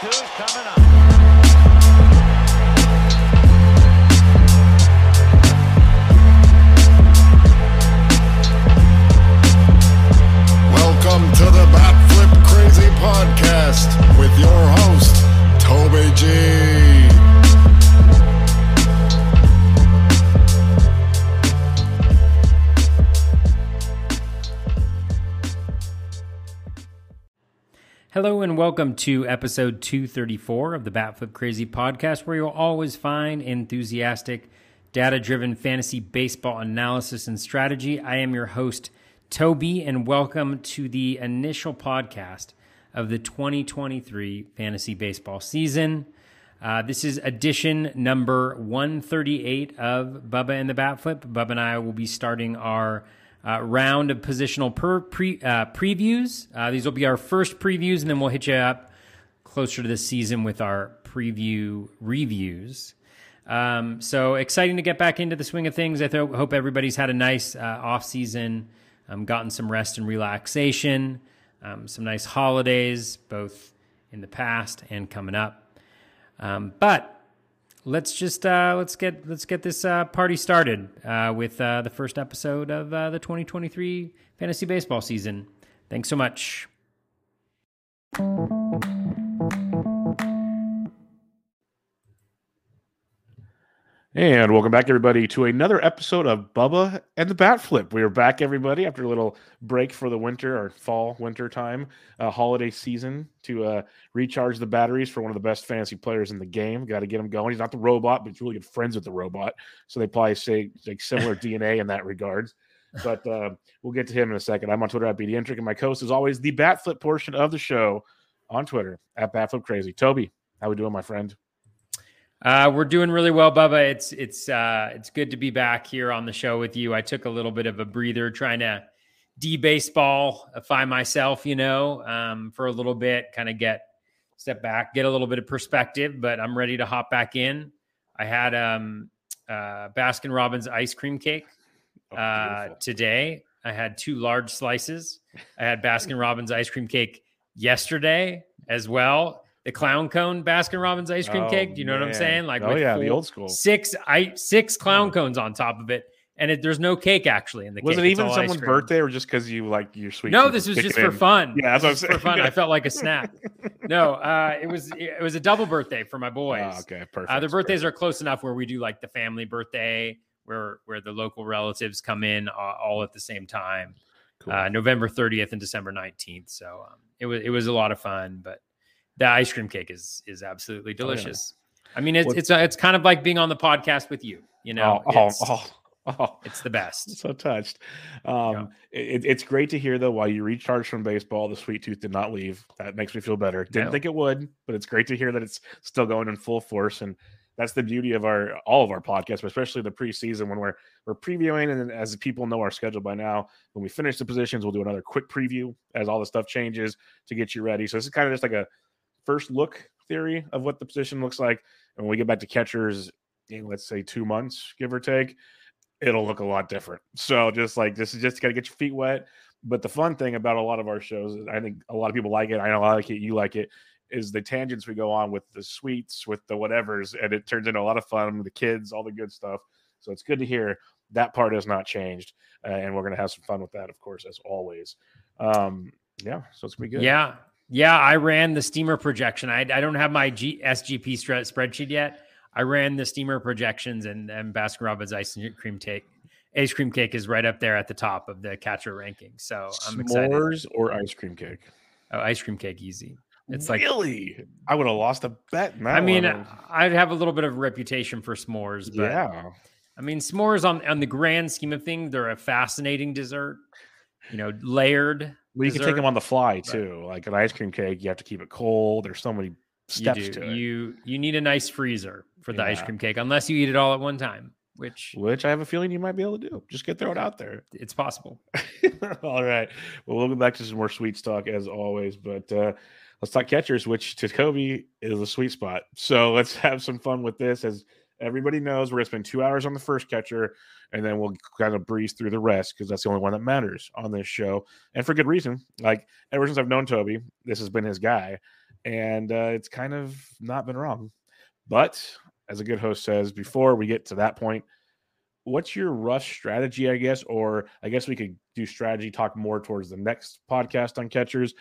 two coming up. Welcome to the Bat Flip Crazy Podcast with your host, Toby G. Hello and welcome to episode 234 of the Batflip Crazy podcast, where you'll always find enthusiastic, data driven fantasy baseball analysis and strategy. I am your host, Toby, and welcome to the initial podcast of the 2023 fantasy baseball season. Uh, this is edition number 138 of Bubba and the Batflip. Bubba and I will be starting our uh, round of positional per pre, uh, previews. Uh, these will be our first previews, and then we'll hit you up closer to the season with our preview reviews. Um, so exciting to get back into the swing of things. I th- hope everybody's had a nice uh, off season, um, gotten some rest and relaxation, um, some nice holidays, both in the past and coming up. Um, but let's just uh, let's get let's get this uh, party started uh, with uh, the first episode of uh, the 2023 fantasy baseball season. Thanks so much. And welcome back, everybody, to another episode of Bubba and the Bat Flip. We are back, everybody, after a little break for the winter or fall, winter time, uh, holiday season to uh, recharge the batteries for one of the best fantasy players in the game. Got to get him going. He's not the robot, but he's really good friends with the robot. So they probably say like similar DNA in that regard. But uh, we'll get to him in a second. I'm on Twitter at BDentric, and my co host is always the Bat Flip portion of the show on Twitter at Batflip Crazy. Toby, how we doing, my friend? Uh, we're doing really well, Bubba. It's it's uh, it's good to be back here on the show with you. I took a little bit of a breather trying to de-baseballify myself, you know, um, for a little bit, kind of get step back, get a little bit of perspective. But I'm ready to hop back in. I had um, uh, Baskin Robbins ice cream cake Oh, uh, beautiful. today. I had two large slices. I had Baskin Robbins ice cream cake yesterday as well. The clown cone Baskin Robbins ice cream Oh, cake. Do you know what I'm saying? Like, oh with yeah, the old school. six I six clown cones on top of it, and it, there's no cake actually in the Was cake. it even someone's birthday or just because you like your sweet? No, this was just for fun. Yeah, that's what I'm saying. For fun, I felt like a snack. No, uh, it was it was a double birthday for my boys. Ah, okay, perfect. Uh, their birthdays perfect. are close enough where we do like the family birthday, where where the local relatives come in uh, all at the same time. Cool. Uh, November 30th and December 19th. So um, it was it was a lot of fun, but the ice cream cake is is absolutely yeah. delicious. I mean, it's it's uh, it's kind of like being on the podcast with you. You know, oh, oh, it's, oh, oh. it's the best. so touched. Um, it, it's great to hear though. While you recharge from baseball, the sweet tooth did not leave. That makes me feel better. Didn't No. think it would, but it's great to hear that it's still going in full force. And that's the beauty of our all of our podcasts, but especially the preseason when we're we're previewing. And as people know our schedule by now, when we finish the positions, we'll do another quick preview as all the stuff changes to get you ready. So this is kind of just like a first look theory of what the position looks like. And when we get back to catchers, in, let's say two months, give or take, it'll look a lot different. So just like this is just got to get your feet wet. But the fun thing about a lot of our shows, I think a lot of people like it. I know I like it. You like it. Is the tangents we go on with the sweets, with the whatevers, and it turns into a lot of fun. The kids, all the good stuff. So it's good to hear that part has not changed, uh, and we're gonna have some fun with that, of course, as always. Um, yeah, so it's gonna be good. Yeah. Yeah. I ran the steamer projection. I, I don't have my G, SGP stre- spreadsheet yet. I ran the steamer projections and, and Baskin Robbins ice cream cake. Ice cream cake is right up there at the top of the catcher ranking. So I'm excited. S'mores or ice cream cake. Oh, ice cream cake, easy. It's like, really, I would have lost a bet. I mean, one. I'd have a little bit of a reputation for s'mores, but yeah, I mean, s'mores on, on the grand scheme of things, they're a fascinating dessert, you know, layered. Well, you can take them on the fly too. Like an ice cream cake, you have to keep it cold. There's so many You steps do. to it. You you need a nice freezer for the ice cream cake, unless you eat it all at one time, which which I have a feeling you might be able to do. Just get throw it out there. it's possible. All right. Well, we'll go back to some more sweet talk as always, but uh, let's talk catchers, which to Toby is a sweet spot. So let's have some fun with this. As everybody knows, we're gonna spend two hours on the first catcher, and then we'll kind of breeze through the rest because that's the only one that matters on this show, and for good reason. Like ever since I've known Toby, this has been his guy. and uh, it's kind of not been wrong. But as a good host says, before we get to that point, what's your rush strategy? I guess, or I guess we could do strategy talk more towards the next podcast on catchers.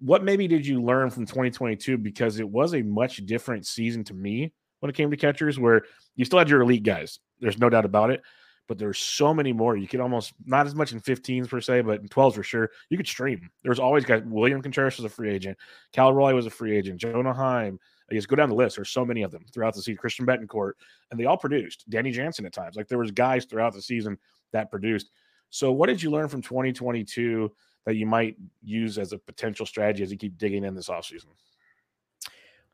What maybe did you learn from 2022? Because it was a much different season to me when it came to catchers, where you still had your elite guys. There's no doubt about it but there's so many more. You could almost not as much in 15s per se, but in 12s for sure. You could stream. There's always guys. William Contreras was a free agent. Cal Raleigh was a free agent. Jonah Heim. I guess go down the list. There's so many of them throughout the season. Christian Bethancourt, and they all produced. Danny Jansen at times. Like there was guys throughout the season that produced. So what did you learn from 2022 that you might use as a potential strategy as you keep digging in this offseason?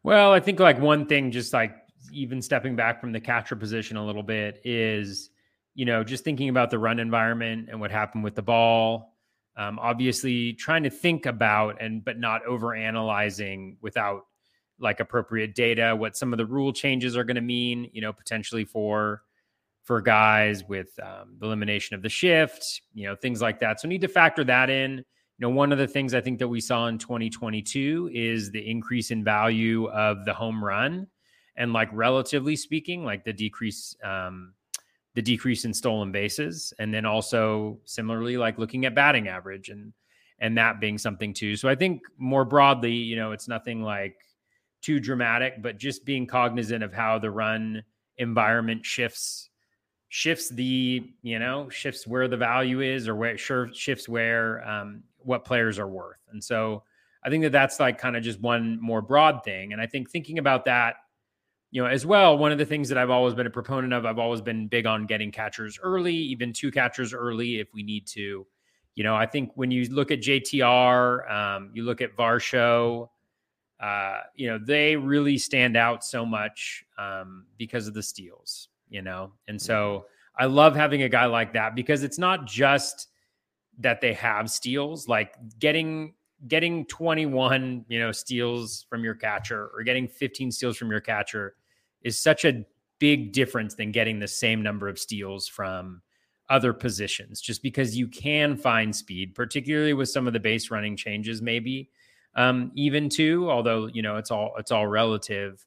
Well, I think like one thing, just like even stepping back from the catcher position a little bit, is you know, just thinking about the run environment and what happened with the ball. Um, obviously, trying to think about and but not over analyzing without like appropriate data what some of the rule changes are going to mean. You know, potentially for for guys with um, the elimination of the shift. You know, things like that. So need to factor that in. You know, one of the things I think that we saw in 2022 is the increase in value of the home run, and like relatively speaking, like the decrease. Um, the decrease in stolen bases and then also similarly like looking at batting average and and that being something too so i think more broadly you know it's nothing like too dramatic but just being cognizant of how the run environment shifts shifts the you know shifts where the value is or where sure shifts where um, what players are worth and so i think that that's like kind of just one more broad thing and i think thinking about that you know, as well, one of the things that I've always been a proponent of, I've always been big on getting catchers early, even two catchers early if we need to. You know, I think when you look at JTR, um, you look at Varsho, uh, you know, they really stand out so much um, because of the steals, you know, and so mm-hmm. I love having a guy like that because it's not just that they have steals, like getting getting 21, you know, steals from your catcher or getting 15 steals from your catcher is such a big difference than getting the same number of steals from other positions just because you can find speed particularly with some of the base running changes maybe um, even too although you know it's all it's all relative.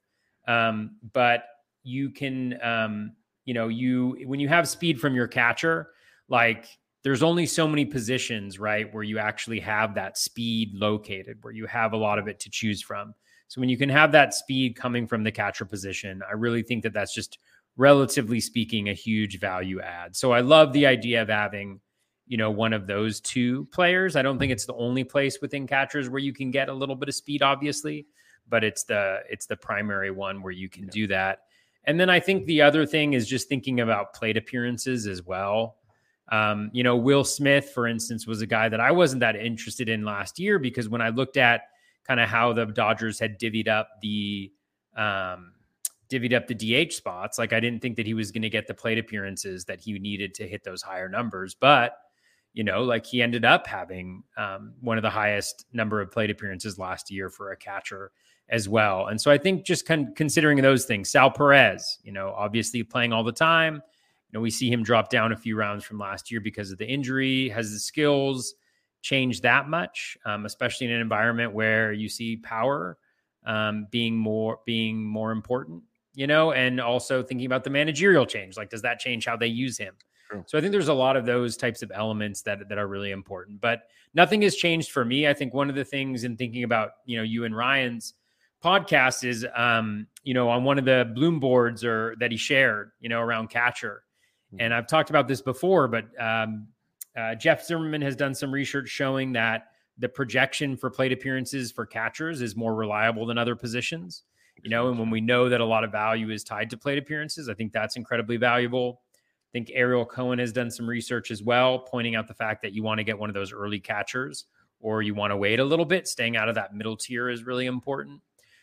Um, but you can um, you know you when you have speed from your catcher like there's only so many positions, right, where you actually have that speed located, where you have a lot of it to choose from. So when you can have that speed coming from the catcher position, I really think that that's just relatively speaking a huge value add. So I love the idea of having, you know, one of those two players. I don't think it's the only place within catchers where you can get a little bit of speed obviously, but it's the it's the primary one where you can do that. And then I think the other thing is just thinking about plate appearances as well. Um, you know, Will Smith, for instance, was a guy that I wasn't that interested in last year because when I looked at kind of how the Dodgers had divvied up the um, divvied up the DH spots, like I didn't think that he was going to get the plate appearances that he needed to hit those higher numbers, but you know, like he ended up having um, one of the highest number of plate appearances last year for a catcher as well. And so I think just con- considering those things, Sal Perez, you know, obviously playing all the time you know, we see him drop down a few rounds from last year because of the injury. Has the skills changed that much, um, especially in an environment where you see power um, being more being more important? You know, and also thinking about the managerial change. Like, does that change how they use him? True. So I think there's a lot of those types of elements that that are really important. But nothing has changed for me. I think one of the things in thinking about you know you and Ryan's podcast is um, you know on one of the bloom boards or that he shared you know around catcher and I've talked about this before, but um, uh, Jeff Zimmerman has done some research showing that the projection for plate appearances for catchers is more reliable than other positions. You know, and when we know that a lot of value is tied to plate appearances, I think that's incredibly valuable. I think Ariel Cohen has done some research as well, pointing out the fact that you want to get one of those early catchers or you want to wait a little bit. Staying out of that middle tier is really important.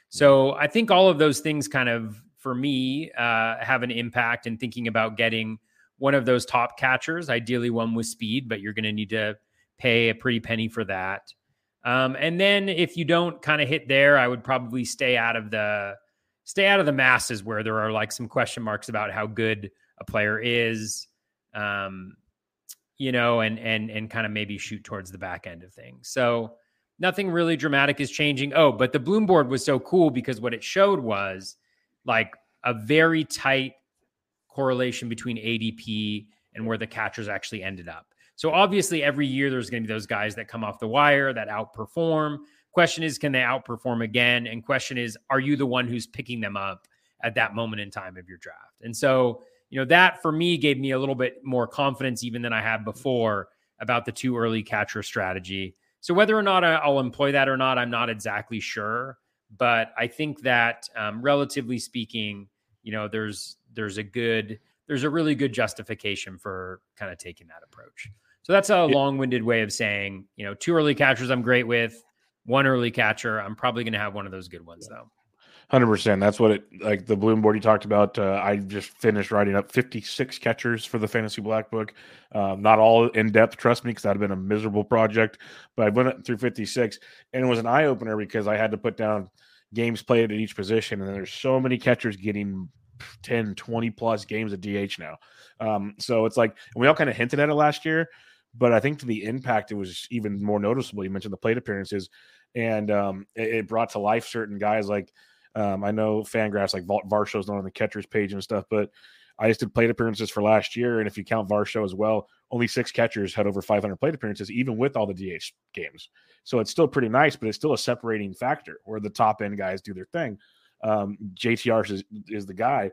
So I think all of those things kind of, for me, uh, have an impact in thinking about getting one of those top catchers, ideally one with speed, but you're going to need to pay a pretty penny for that. Um, and then if you don't kind of hit there, I would probably stay out of the stay out of the masses where there are like some question marks about how good a player is. Um, you know, and and and kind of maybe shoot towards the back end of things. So nothing really dramatic is changing. Oh, but the Bloom board was so cool because what it showed was like a very tight correlation between ADP and where the catchers actually ended up. So obviously, every year there's going to be those guys that come off the wire that outperform. Question is, can they outperform again? And question is, are you the one who's picking them up at that moment in time of your draft? And so, you know, that for me gave me a little bit more confidence even than I had before about the too early catcher strategy. So whether or not I'll employ that or not, I'm not exactly sure. But I think that, um, relatively speaking, you know, there's there's a good there's a really good justification for kind of taking that approach. So that's a long-winded way of saying, you know, two early catchers I'm great with, one early catcher I'm probably going to have one of those good ones though. Hundred percent. That's what it like. The Bloom board you talked about. Uh, I just finished writing up fifty-six catchers for the Fantasy Black Book. Um, not all in depth, trust me, because that'd have been a miserable project. But I went through fifty-six, and it was an eye opener because I had to put down games played at each position, and there's so many catchers getting 10, 20 plus games of DH now. Um, so it's like we all kind of hinted at it last year, but I think to the impact, it was even more noticeable. You mentioned the plate appearances, and um, it, it, brought to life certain guys like um, I know Fangraphs like Varsho's not on the catcher's page and stuff, but I just did plate appearances for last year, and if you count Varsho as well, only six catchers had over 500 plate appearances, even with all the DH games. So it's still pretty nice, but it's still a separating factor where the top end guys do their thing. Um, JTR is, is the guy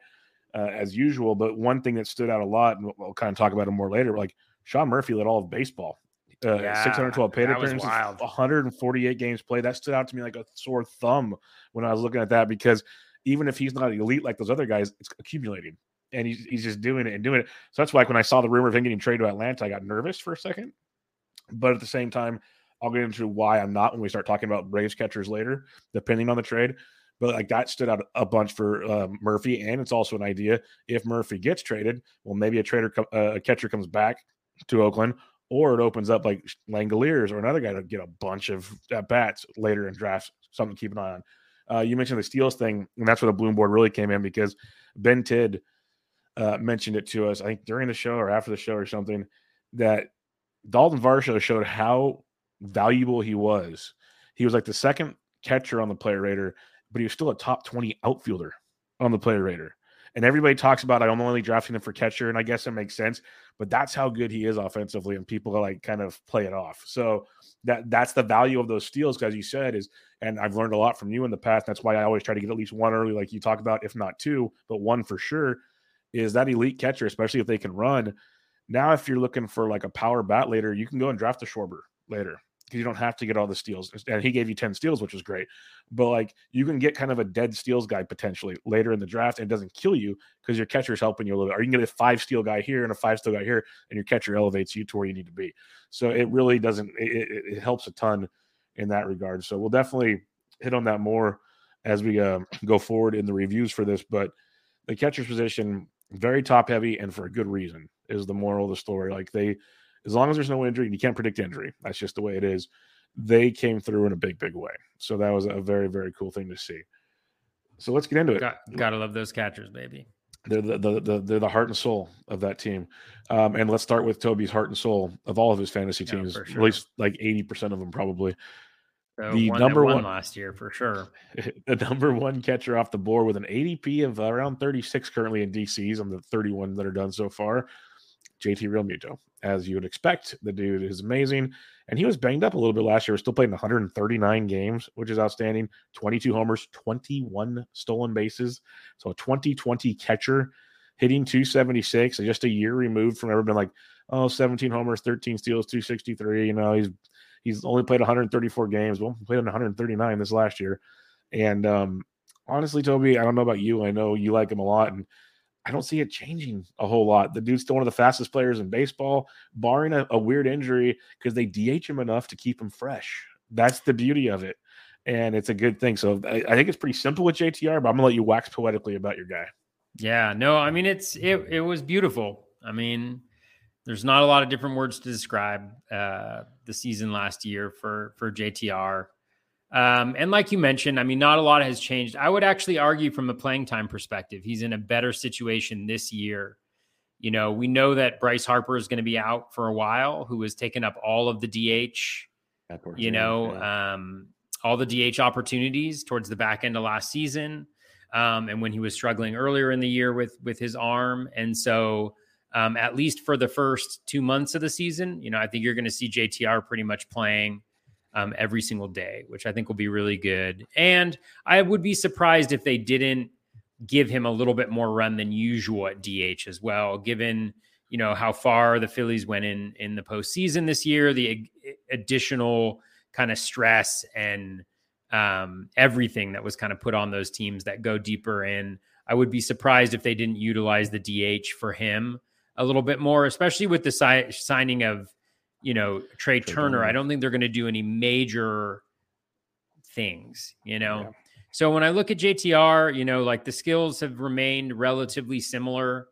uh, as usual. But one thing that stood out a lot, and we'll, we'll kind of talk about it more later, like Sean Murphy led all of baseball. Uh, yeah, 612 plate appearances, 148 games played. That stood out to me like a sore thumb when I was looking at that because even if he's not elite like those other guys, it's accumulating and he's, he's just doing it and doing it. So that's why like when I saw the rumor of him getting traded to Atlanta, I got nervous for a second. But at the same time, I'll get into why I'm not when we start talking about Braves catchers later, depending on the trade but like that stood out a bunch for um, Murphy, and it's also an idea if Murphy gets traded, well, maybe a trader, uh, a catcher comes back to Oakland, or it opens up like Langeliers or another guy to get a bunch of at bats later in drafts. Something to keep an eye on. Uh, you mentioned the steals thing, and that's where the Bloom board really came in because Ben Tidd uh, mentioned it to us, I think during the show or after the show or something, that Dalton Varsho showed how valuable he was. He was like the second catcher on the player rater but he was still a top 20 outfielder on the player rater. And everybody talks about I'm only drafting him for catcher, and I guess it makes sense. But that's how good he is offensively, and people like kind of play it off. So that that's the value of those steals, as you said, is and I've learned a lot from you in the past. That's why I always try to get at least one early, like you talk about, if not two, but one for sure. Is that elite catcher, especially if they can run. Now, if you're looking for like a power bat later, you can go and draft a Schwarber later because you don't have to get all the steals. And he gave you 10 steals, which was great. But like you can get kind of a dead steals guy potentially later in the draft and it doesn't kill you because your catcher is helping you a little bit. Or you can get a five steal guy here and a five steal guy here, and your catcher elevates you to where you need to be. So it really doesn't, it, it, it helps a ton in that regard. So we'll definitely hit on that more as we uh, go forward in the reviews for this. But the catcher's position, very top heavy and for a good reason, is the moral of the story. Like they, as long as there's no injury, and you can't predict injury, that's just the way it is. They came through in a big, big way. So that was a very, very cool thing to see. So let's get into it. Got, gotta love those catchers, baby. They're the, the, the, they're the heart and soul of that team. Um, and let's start with Toby's heart and soul of all of his fantasy teams, sure. at least like 80% of them probably. So the number one last year for sure. The number one catcher off the board with an ADP of around 36 currently in DCs on the 31 that are done so far. JT Realmuto as you would expect. The dude is amazing. And he was banged up a little bit last year. Still playing 139 games, which is outstanding. 22 homers, 21 stolen bases. So a 2020 catcher hitting 276, just a year removed from ever been like, oh, 17 homers, 13 steals, 263. You know, he's he's only played 134 games. Well, played 139 this last year. And um, honestly, Toby, I don't know about you. I know you like him a lot. And I don't see it changing a whole lot. The dude's still one of the fastest players in baseball, barring a, a weird injury, because they DH him enough to keep him fresh. That's the beauty of it. And it's a good thing. So I, I think it's pretty simple with JTR, but I'm gonna let you wax poetically about your guy. Yeah, no, I mean it's it it was beautiful. I mean, there's not a lot of different words to describe uh the season last year for for JTR. Um, and like you mentioned, I mean, not a lot has changed. I would actually argue from a playing time perspective, he's in a better situation this year. You know, we know that Bryce Harper is going to be out for a while, who has taken up all of the DH you know, yeah. um, all the DH opportunities towards the back end of last season, um, and when he was struggling earlier in the year with with his arm, and so um, at least for the first two months of the season, you know, I think you're going to see JTR pretty much playing um, every single day, which I think will be really good. And I would be surprised if they didn't give him a little bit more run than usual at DH as well, given you know how far the Phillies went in in the postseason this year, the additional kind of stress and um, everything that was kind of put on those teams that go deeper in. I would be surprised if they didn't utilize the DH for him a little bit more, especially with the si- signing of you know Trea Turner. I don't think they're going to do any major things. You know. Yeah. So when I look at JTR, you know, like the skills have remained relatively similar.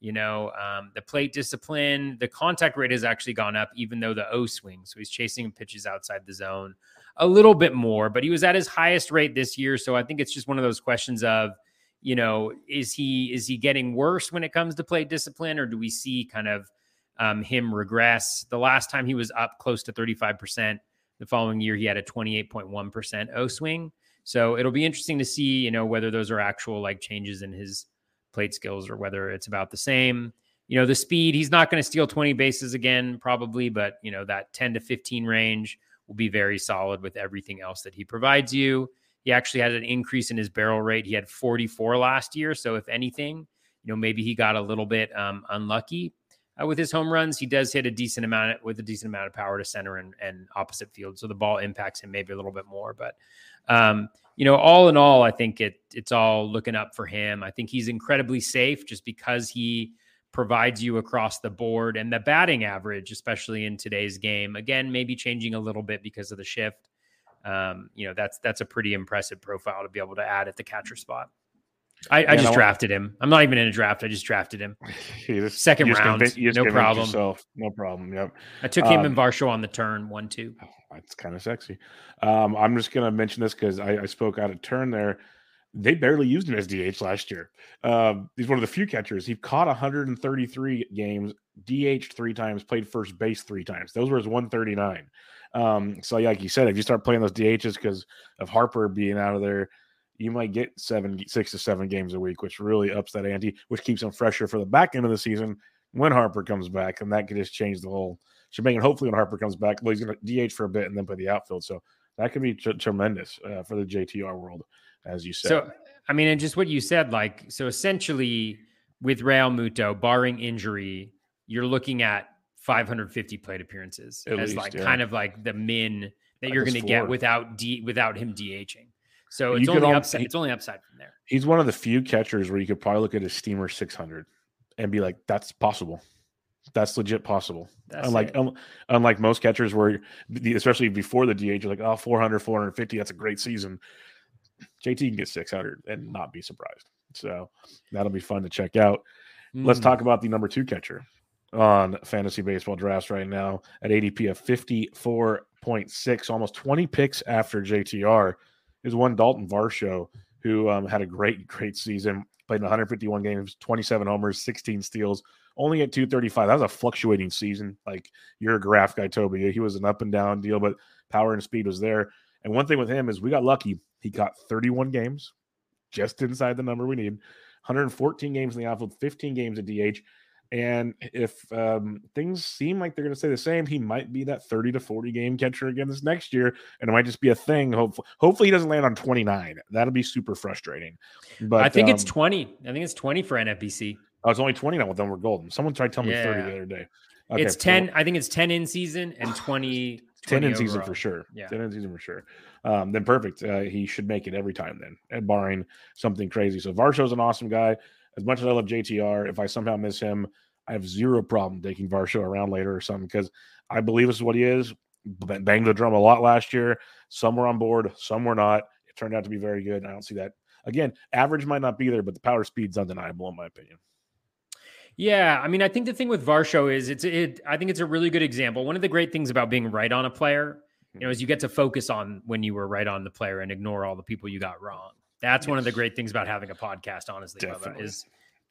You know, um, the plate discipline, the contact rate has actually gone up, even though the O swing. So he's chasing pitches outside the zone a little bit more, but he was at his highest rate this year. So I think it's just one of those questions of, you know, is he is he getting worse when it comes to plate discipline, or do we see kind of um, him regress? The last time he was up close to 35%, the following year he had a 28.1% O swing. So it'll be interesting to see, you know, whether those are actual like changes in his plate skills or whether it's about the same. You know, the speed, he's not going to steal 20 bases again, probably, but, you know, that 10 to 15 range will be very solid with everything else that he provides you. He actually had an increase in his barrel rate. He had 44 last year. So, if anything, you know, maybe he got a little bit um, unlucky uh, with his home runs. He does hit a decent amount with a decent amount of power to center and, and opposite field. So, the ball impacts him maybe a little bit more. But, um, you know, all in all, I think it it's all looking up for him. I think he's incredibly safe just because he provides you across the board and the batting average, especially in today's game. Again, maybe changing a little bit because of the shift. Um, you know, that's that's a pretty impressive profile to be able to add at the catcher spot. I, I just I drafted him. I'm not even in a draft. I just drafted him. Just, Second round, no problem. Yourself. No problem. Yep. I took him um, and Varsho on the turn, one two. Oh, that's kind of sexy. Um, I'm just going to mention this because I, I, spoke out of turn there. They barely used him as DH last year. Um, he's one of the few catchers. He caught 133 games, DH three times, played first base three times. Those were his 139. Um, so, like you said, if you start playing those DHs because of Harper being out of there, you might get seven, six to seven games a week, which really ups that ante, which keeps him fresher for the back end of the season when Harper comes back, and that could just change the whole shebang. And hopefully, when Harper comes back, well, he's going to DH for a bit and then play the outfield, so that could be t- tremendous uh, for the JTR world, as you said. So, I mean, and just what you said, like, so essentially with Realmuto, barring injury, you're looking at 550 plate appearances At as least, like yeah. kind of like the min that you're going to get without D without him DHing. So it's only upside. He, it's only upside from there. He's one of the few catchers where you could probably look at his steamer 600 and be like, "That's possible. That's legit possible." That's unlike unlike most catchers, where especially before the DH, you're like, "Oh, 400, 450, that's a great season." JT can get 600 and not be surprised. So that'll be fun to check out. Mm. Let's talk about the number two catcher on fantasy baseball drafts right now at ADP of 54.6, almost 20 picks after JTR is one Dalton Varsho, who um, had a great, great season, played in 151 games, 27 homers, 16 steals, only at 235. That was a fluctuating season. Like you're a graph guy, Toby. He was an up and down deal, but power and speed was there. And one thing with him is we got lucky. He got 31 games, just inside the number we need. 114 games in the outfield, 15 games at DH. And if um, things seem like they're going to stay the same, he might be that 30 to 40 game catcher again this next year. And it might just be a thing. Hopefully, hopefully he doesn't land on 29. That'll be super frustrating. But I think um, it's 20. I think it's 20 for NFBC. Oh, it's only 20 now. Well, then we're golden. Someone tried to tell me yeah. 30 the other day. Okay, it's 10. So, I think it's 10 in season and 20. 10 in season for sure. Yeah. 10 in season for sure. Um, then perfect. Uh, he should make it every time then, barring something crazy. So Varsho's an awesome guy. As much as I love JTR, if I somehow miss him, I have zero problem taking Varsho around later or something because I believe this is what he is. Banged the drum a lot last year. Some were on board, some were not. It turned out to be very good. I don't see that. Again, average might not be there, but the power speed's undeniable in my opinion. Yeah, I mean, I think the thing with Varsho is it's it. I think it's a really good example. One of the great things about being right on a player, you hmm. know, is you get to focus on when you were right on the player and ignore all the people you got wrong. That's yes. one of the great things about having a podcast. Honestly, Bubba, is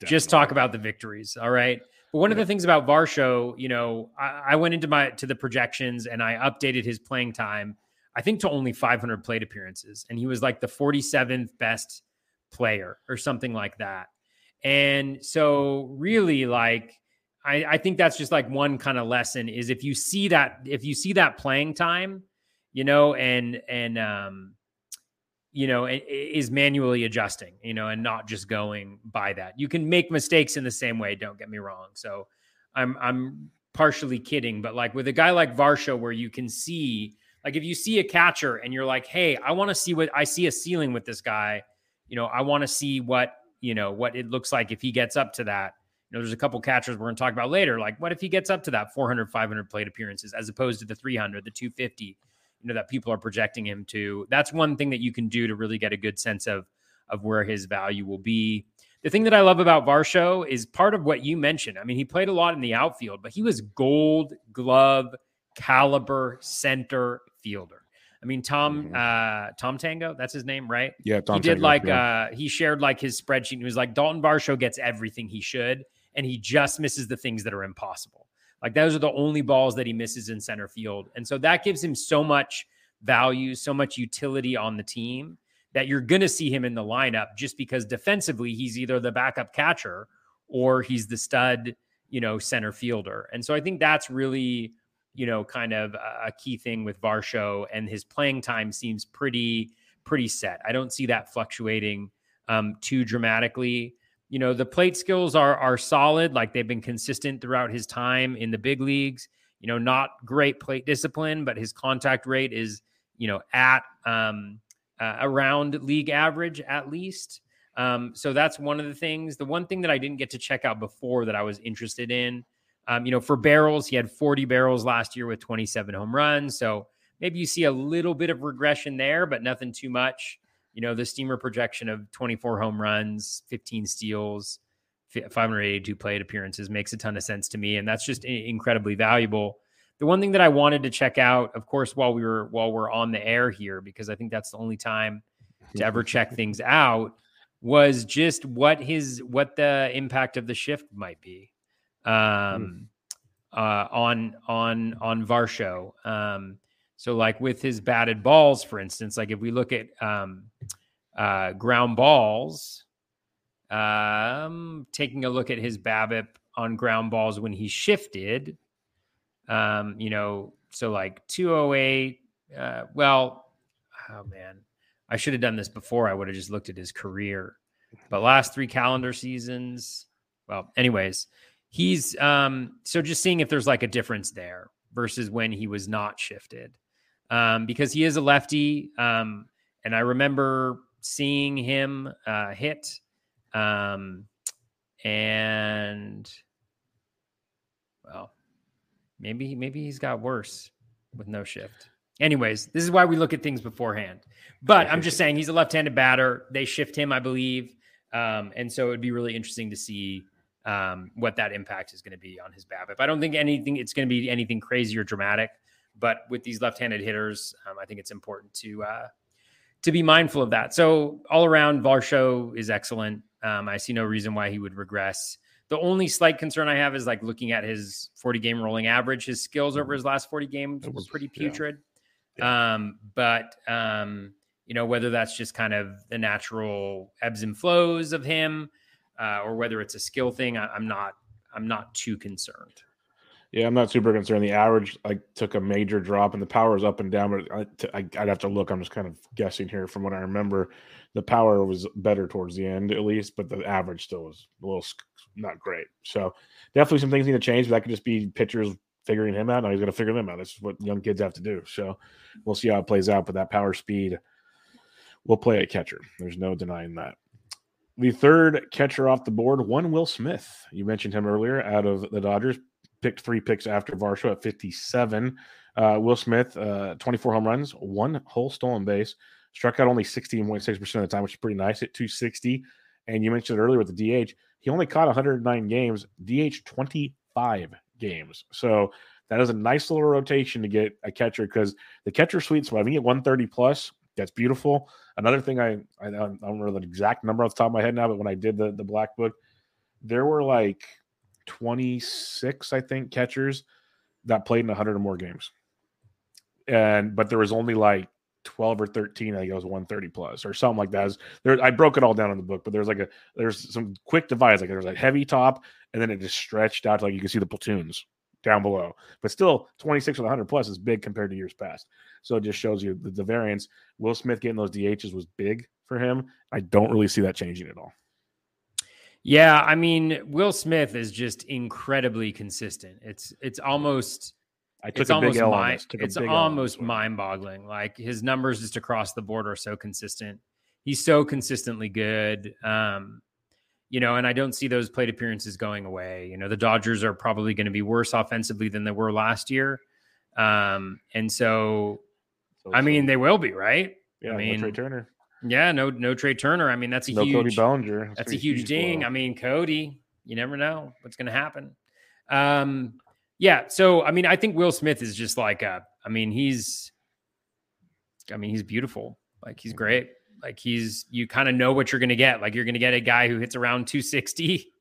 just talk about the victories. All right. But one of the things about Varsho, you know, I, I, went into my to the projections and I updated his playing time, I think to only 500 plate appearances, and he was like the 47th best player or something like that. And so, really, like, I, I think that's just like one kind of lesson is if you see that if you see that playing time, you know, and and um, you know, is manually adjusting, you know, and not just going by that. You can make mistakes in the same way, don't get me wrong. So I'm I'm partially kidding, but like with a guy like Varsho, where you can see like if you see a catcher and you're like, "Hey, I want to see what I see a ceiling with this guy." You know, I want to see what, you know, what it looks like if he gets up to that. You know, there's a couple catchers we're going to talk about later. Like, what if he gets up to that 400, 500 plate appearances as opposed to the 300, the 250? You know that people are projecting him to. That's one thing that you can do to really get a good sense of of where his value will be. The thing that I love about Varsho is part of what you mentioned. I mean, he played a lot in the outfield, but he was gold glove caliber center fielder. I mean, Tom mm-hmm. uh Tom Tango, that's his name, right? Yeah, Tom he did Tango, like yeah. uh he shared like his spreadsheet. He was like Dalton Varsho gets everything he should, and he just misses the things that are impossible. Like those are the only balls that he misses in center field. And so that gives him so much value, so much utility on the team that you're going to see him in the lineup just because defensively he's either the backup catcher or he's the stud, you know, center fielder. And so I think that's really, you know, kind of a key thing with Varsho and his playing time seems pretty pretty set. I don't see that fluctuating um, too dramatically you know the plate skills are are solid like they've been consistent throughout his time in the big leagues you know not great plate discipline but his contact rate is you know at um, uh, around league average at least. Um, so that's one of the things. The one thing that i didn't get to check out before that i was interested in um, you know for barrels he had 40 barrels last year with 27 home runs. So maybe you see a little bit of regression there but nothing too much you know, the steamer projection of 24 home runs, 15 steals, 582 plate appearances makes a ton of sense to me. And that's just incredibly valuable. The one thing that I wanted to check out, of course, while we were while we're on the air here, because I think that's the only time to ever check things out, was just what his what the impact of the shift might be um, hmm. uh, on on on Varsho. Um, so, like with his batted balls, for instance, like if we look at um, uh, ground balls, um, taking a look at his BABIP on ground balls when he shifted, um, you know, so like 208. Uh, well, oh man, I should have done this before. I would have just looked at his career. But last three calendar seasons, well, anyways, he's um, so just seeing if there's like a difference there versus when he was not shifted um, because he is a lefty. Um, and I remember seeing him uh, hit. Um, and well, maybe maybe he's got worse with no shift. Anyways, this is why we look at things beforehand. But I'm just saying he's a left-handed batter. They shift him, I believe, um, and so it would be really interesting to see um, what that impact is going to be on his BABIP. I don't think anything it's going to be anything crazy or dramatic. But with these left-handed hitters, um, I think it's important to uh, to be mindful of that. So all around, Varsho is excellent. Um, I see no reason why he would regress. The only slight concern I have is like looking at his 40 game rolling average. His skills over his last 40 games were pretty putrid. Yeah. Um, but um, you know whether that's just kind of the natural ebbs and flows of him, uh, or whether it's a skill thing. I, I'm not. I'm not too concerned. Yeah, I'm not super concerned. The average like took a major drop, and the power is up and down. But I, would have to look. I'm just kind of guessing here from what I remember. The power was better towards the end, at least, but the average still was a little not great. So definitely some things need to change. But that could just be pitchers figuring him out. Now he's going to figure them out. That's what young kids have to do. So we'll see how it plays out. But that power speed will play at catcher. There's no denying that. The third catcher off the board, one Will Smith. You mentioned him earlier out of the Dodgers picked three picks after Varsho at 57. Uh, Will Smith, uh, 24 home runs, one whole stolen base, struck out only 16.6% of the time, which is pretty nice at 260. And you mentioned earlier with the DH, he only caught 109 games, DH 25 games. So that is a nice little rotation to get a catcher because the catcher sweet spot, I think at 130 plus, that's beautiful. Another thing I, I, I don't remember the exact number off the top of my head now, but when I did the, the black book, there were like 26, I think, catchers that played in 100 or more games. And but there was only like 12 or 13, I think it was 130 plus or something like that. There, I broke it all down in the book, but there's like a there's some quick divides. Like there's a heavy top, and then it just stretched out to like you can see the platoons down below. But still, 26 with 100 plus is big compared to years past. So it just shows you the, the variance. Will Smith getting those DHs was big for him. I don't really see that changing at all. Yeah, I mean, Will Smith is just incredibly consistent. It's it's almost I took it's a almost big L on this. Took it's almost mind boggling. Like his numbers just across the board are so consistent. He's so consistently good. Um, you know, and I don't see those plate appearances going away. You know, the Dodgers are probably going to be worse offensively than they were last year. Um, and so So- I mean, so, they will be, right? yeah, I mean, Trea Turner, Yeah, no no Trea Turner. I mean, that's a no Cody huge Bellinger. that's a huge ding. I mean, Cody, you never know what's going to happen. Um, yeah. So, I mean, I think Will Smith is just like, a, I mean, he's, I mean, he's beautiful. Like, he's great. Like, he's, you kind of know what you're going to get. Like, you're going to get a guy who hits around 260.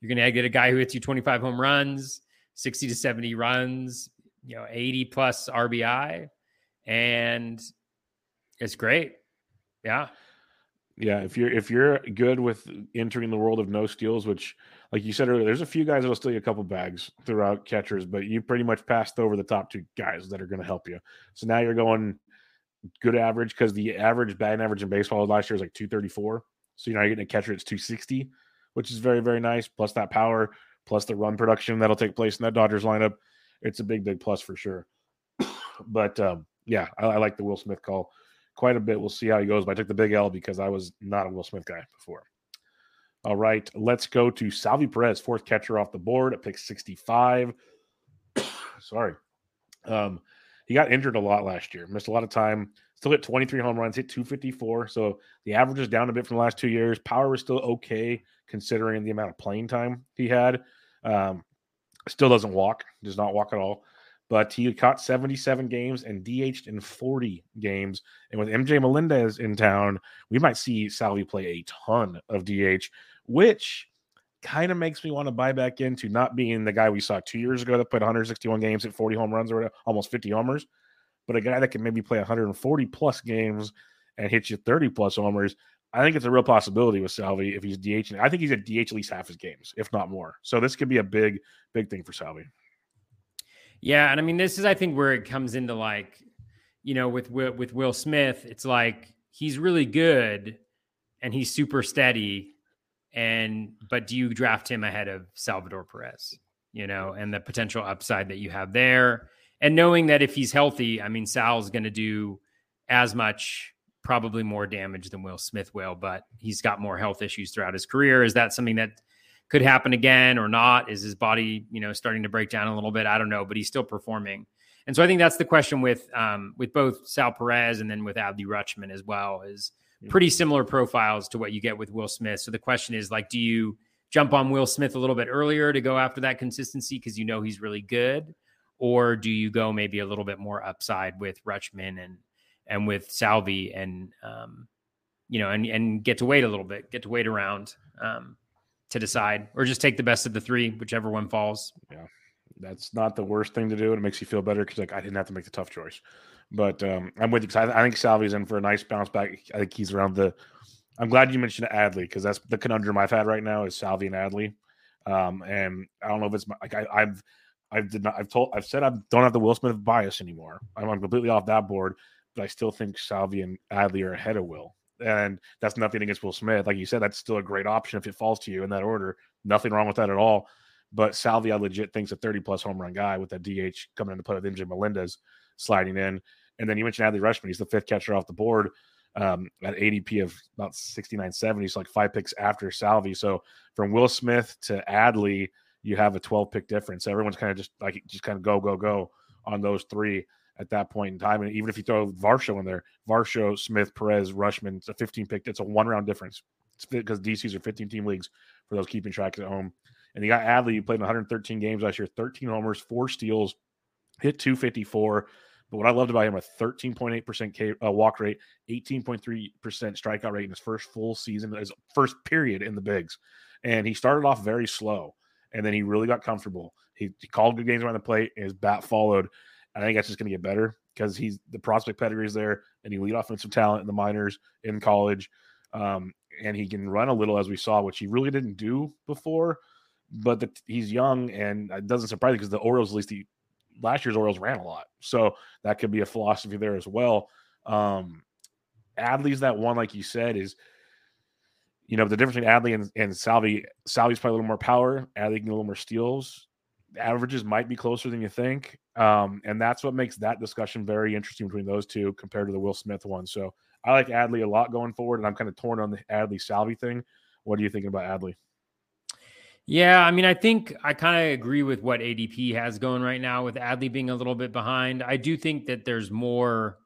You're going to get a guy who hits you 25 home runs, 60 to 70 runs, you know, 80 plus RBI. And it's great. Yeah. Yeah, if you're if you're good with entering the world of no steals, which like you said earlier, there's a few guys that'll steal you a couple bags throughout catchers, but you pretty much passed over the top two guys that are going to help you. So now you're going good average because the average batting average in baseball last year was like 234. So you know you're getting a catcher it's 260, which is very very nice. Plus that power, plus the run production that'll take place in that Dodgers lineup, it's a big big plus for sure. but um, yeah, I, I like the Will Smith call quite a bit. We'll see how he goes. But I took the big L because I was not a Will Smith guy before. All right, let's go to Salvi Perez, fourth catcher off the board at pick 65. Sorry. Um, he got injured a lot last year, missed a lot of time, still hit 23 home runs, hit 254. So the average is down a bit from the last two years. Power is still okay considering the amount of playing time he had. Um, still doesn't walk, does not walk at all but he caught 77 games and DH'd in 40 games. And with MJ Melendez in town, we might see Salvi play a ton of DH, which kind of makes me want to buy back into not being the guy we saw two years ago that put 161 games at 40 home runs or almost 50 homers, but a guy that can maybe play 140 plus games and hit you 30 plus homers. I think it's a real possibility with Salvi if he's DH. I think he's at DH at least half his games, if not more. So this could be a big, big thing for Salvi. Yeah, and I mean, this is I think where it comes into like, you know, with with Will Smith, it's like he's really good and he's super steady, and but do you draft him ahead of Salvador Perez? You know, and the potential upside that you have there, and knowing that if he's healthy, I mean, Sal's going to do as much, probably more damage than Will Smith will, but he's got more health issues throughout his career. Is that something that could happen again or not? Is his body, you know, starting to break down a little bit? I don't know, but he's still performing. And so I think that's the question with um, with both Sal Perez and then with Adley Rutschman as well is pretty similar profiles to what you get with Will Smith. So the question is like, do you jump on Will Smith a little bit earlier to go after that consistency because you know he's really good, or do you go maybe a little bit more upside with Rutschman and and with Salvi and um, you know and and get to wait a little bit, get to wait around. Um, to decide, or just take the best of the three, whichever one falls. Yeah, that's not the worst thing to do. It makes you feel better because like I didn't have to make the tough choice. But um, I'm with you. 'cause I, I think Salvi's in for a nice bounce back. I think he's around the. I'm glad you mentioned Adley because that's the conundrum I've had right now is Salvi and Adley. Um, and I don't know if it's my, like I, I've I've did not I've told I've said I don't have the Will Smith bias anymore. I'm, I'm completely off that board, but I still think Salvi and Adley are ahead of Will. And that's nothing against Will Smith. Like you said, that's still a great option if it falls to you in that order. Nothing wrong with that at all. But Salvi, I legit thinks a 30 plus home run guy with that DH coming into play with MJ Melendez sliding in. And then you mentioned Adley Rutschman. He's the fifth catcher off the board um, at ADP of about 69, 70. So like five picks after Salvi. So from Will Smith to Adley, you have a 12 pick difference. So everyone's kind of just like, just kind of go, go, go on those three at that point in time. And even if you throw Varsho in there, Varsho, Smith, Perez, Rutschman, it's a 15 pick. It's a one round difference. Because DCs are 15 team leagues for those keeping track at home. And you got Adley, you played in 113 games last year, 13 homers, four steals, hit 254, But what I loved about him, a 13.8% K, uh, walk rate, 18.3% strikeout rate in his first full season, his first period in the bigs. And he started off very slow, and then he really got comfortable. He, he called good games around the plate, and his bat followed. I think that's just going to get better because he's the prospect pedigree is there, and he lead offensive talent in the minors, in college, um, and he can run a little as we saw, which he really didn't do before. But the, he's young, and it doesn't surprise me because the Orioles, at least the last year's Orioles ran a lot, so that could be a philosophy there as well. Um, Adley's that one, like you said, is you know the difference between Adley and, and Salvy. Salvy's probably a little more power. Adley can get a little more steals. Averages might be closer than you think. Um, and that's what makes that discussion very interesting between those two compared to the Will Smith one. So I like Adley a lot going forward, and I'm kind of torn on the Adley Salvy thing. What are you thinking about Adley? Yeah, I mean, I think I kind of agree with what ADP has going right now with Adley being a little bit behind. I do think that there's more,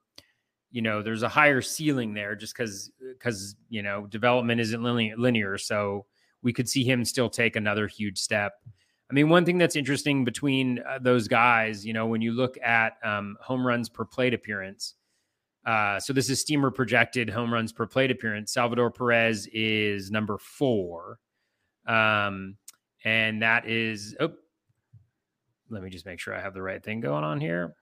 you know, there's a higher ceiling there just because, because, you know, development isn't linear. So we could see him still take another huge step. I mean, one thing that's interesting between uh, those guys, you know, when you look at um, home runs per plate appearance. Uh, so this is Steamer projected home runs per plate appearance. Salvador Perez is number four, um, and that is. Oh, let me just make sure I have the right thing going on here.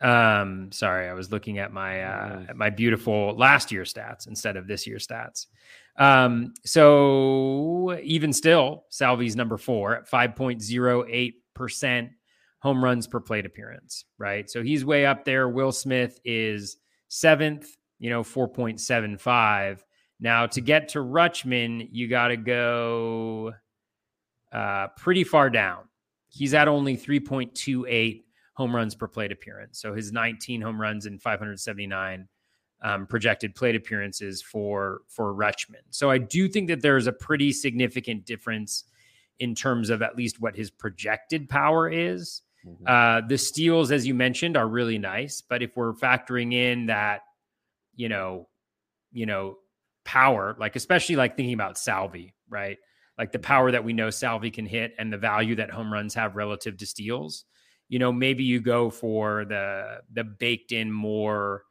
um, sorry, I was looking at my uh, at my beautiful last year stats instead of this year stats. Um, so even still, Salvy's number four at 5.08% home runs per plate appearance, right? So he's way up there. Will Smith is seventh, you know, 4.75. Now to get to Rutschman, you got to go uh, pretty far down. He's at only 3.28 home runs per plate appearance. So his 19 home runs in 579 um, projected plate appearances for for Rutschman. So I do think that there's a pretty significant difference in terms of at least what his projected power is. Mm-hmm. Uh, the steals, as you mentioned, are really nice, but if we're factoring in that, you know, you know, power, like especially like thinking about Salvy, right? Like the power that we know Salvy can hit and the value that home runs have relative to steals. You know, maybe you go for the the baked in more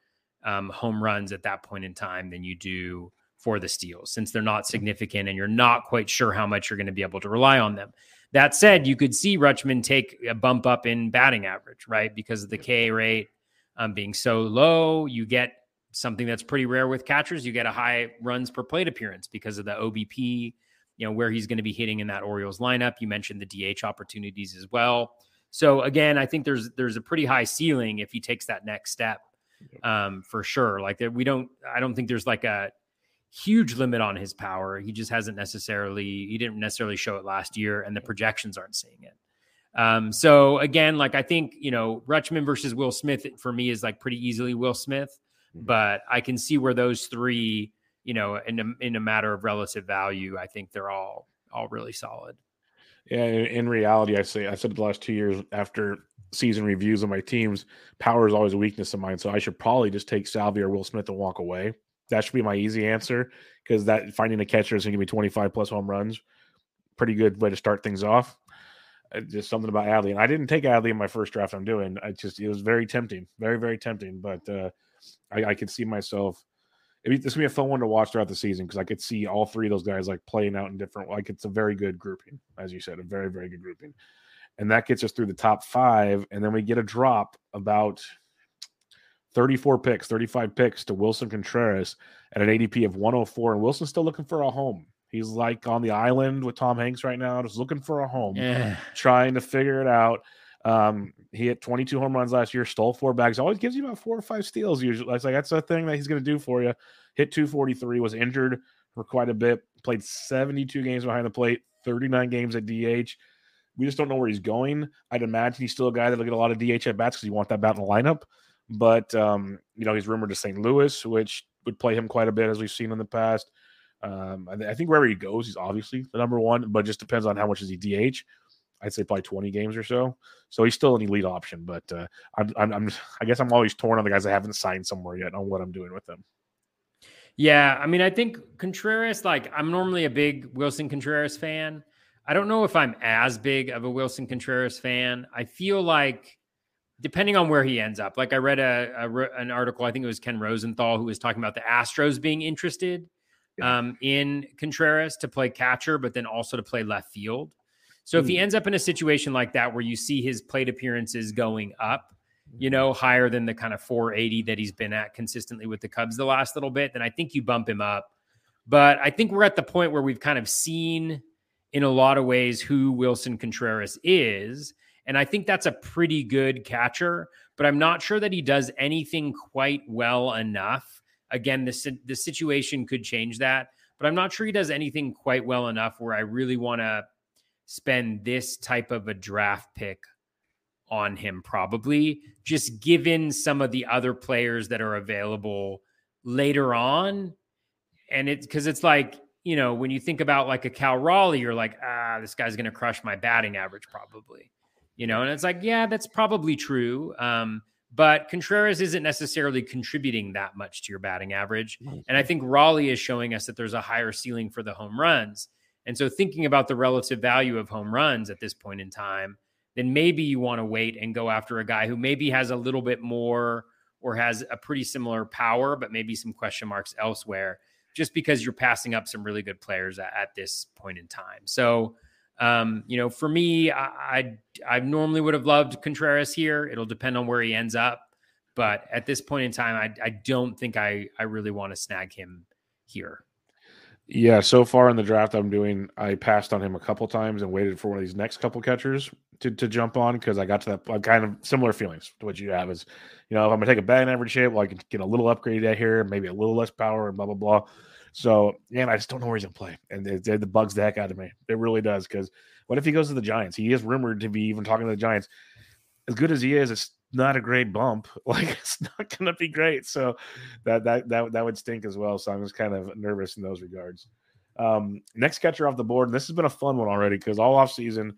um, home runs at that point in time than you do for the steals, since they're not significant and you're not quite sure how much you're going to be able to rely on them. That said, you could see Rutschman take a bump up in batting average, right? Because of the K rate um, being so low, you get something that's pretty rare with catchers. You get a high runs per plate appearance because of the OBP, you know, where he's going to be hitting in that Orioles lineup. You mentioned the DH opportunities as well. So again, I think there's there's a pretty high ceiling if he takes that next step um, for sure. Like that, we don't, I don't think there's like a huge limit on his power. He just hasn't necessarily, he didn't necessarily show it last year, and the projections aren't seeing it. Um, so again, like I think you know, Rutschman versus Will Smith for me is like pretty easily Will Smith, mm-hmm. but I can see where those three, you know, in a, in a matter of relative value, I think they're all all really solid. Yeah, in reality, I say I said the last two years after season reviews of my teams, power is always a weakness of mine. So I should probably just take Salvy or Will Smith and walk away. That should be my easy answer because that finding a catcher is going to give me 25 plus home runs. Pretty good way to start things off. Uh, just something about Adley. And I didn't take Adley in my first draft I'm doing. I just, it was very tempting, very, very tempting. But uh, I, I could see myself. It, this would be a fun one to watch throughout the season because I could see all three of those guys like playing out in different. Like it's a very good grouping, as you said, a very very good grouping and that gets us through the top five. And then we get a drop about 34 picks, 35 picks to Willson Contreras at an ADP of 104. And Willson's still looking for a home. He's like on the island with Tom Hanks right now, just looking for a home, yeah. trying to figure it out. Um, he hit 22 home runs last year, stole four bags, always gives you about four or five steals. Usually, it's like that's a thing that he's going to do for you. Hit 243, was injured for quite a bit, played 72 games behind the plate, 39 games at DH. We just don't know where he's going. I'd imagine he's still a guy that'll get a lot of DH at bats because you want that bat in the lineup. But um, you know, he's rumored to St. Louis, which would play him quite a bit as we've seen in the past. Um, I, I, think wherever he goes, he's obviously the number one, but just depends on how much is he DH. I'd say probably 20 games or so. So he's still an elite option, but uh, I'm, I'm, I'm, I guess I'm always torn on the guys I haven't signed somewhere yet on what I'm doing with them. Yeah, I mean, I think Contreras, like, I'm normally a big Willson Contreras fan. I don't know if I'm as big of a Willson Contreras fan. I feel like depending on where he ends up. Like I read a, a an article, I think it was Ken Rosenthal who was talking about the Astros being interested um, in Contreras to play catcher, but then also to play left field. So if he Hmm. ends up in a situation like that where you see his plate appearances going up, you know, higher than the kind of 480 that he's been at consistently with the Cubs the last little bit, then I think you bump him up. But I think we're at the point where we've kind of seen in a lot of ways who Willson Contreras is. And I think that's a pretty good catcher, but I'm not sure that he does anything quite well enough. Again, the, the situation could change that, but I'm not sure he does anything quite well enough where I really want to spend this type of a draft pick on him, probably just given some of the other players that are available later on. And it's because it's like, you know, when you think about like a Cal Raleigh, you're like, ah, this guy's going to crush my batting average probably, you know, and it's like, yeah, that's probably true. Um, but Contreras isn't necessarily contributing that much to your batting average. And I think Raleigh is showing us that there's a higher ceiling for the home runs. And so thinking about the relative value of home runs at this point in time, then maybe you want to wait and go after a guy who maybe has a little bit more or has a pretty similar power, but maybe some question marks elsewhere, just because you're passing up some really good players at, at this point in time. So, um, you know, for me, I, I I normally would have loved Contreras here. It'll depend on where he ends up, but at this point in time, I I don't think I I really want to snag him here. Yeah, so far in the draft I'm doing, I passed on him a couple times and waited for one of these next couple catchers to, to jump on because I got to that I'm kind of similar feelings to what you have is, you know, if I'm gonna take a batting average hit, well, I can get a little upgrade out here, maybe a little less power and blah blah blah. So yeah, I just don't know where he's gonna play, and it, it bugs the heck out of me. It really does because what if he goes to the Giants? He is rumored to be even talking to the Giants. As good as he is, it's not a great bump. Like it's not going to be great. So that that that that would stink as well. So I'm just kind of nervous in those regards. Um, next catcher off the board, and this has been a fun one already because all off season,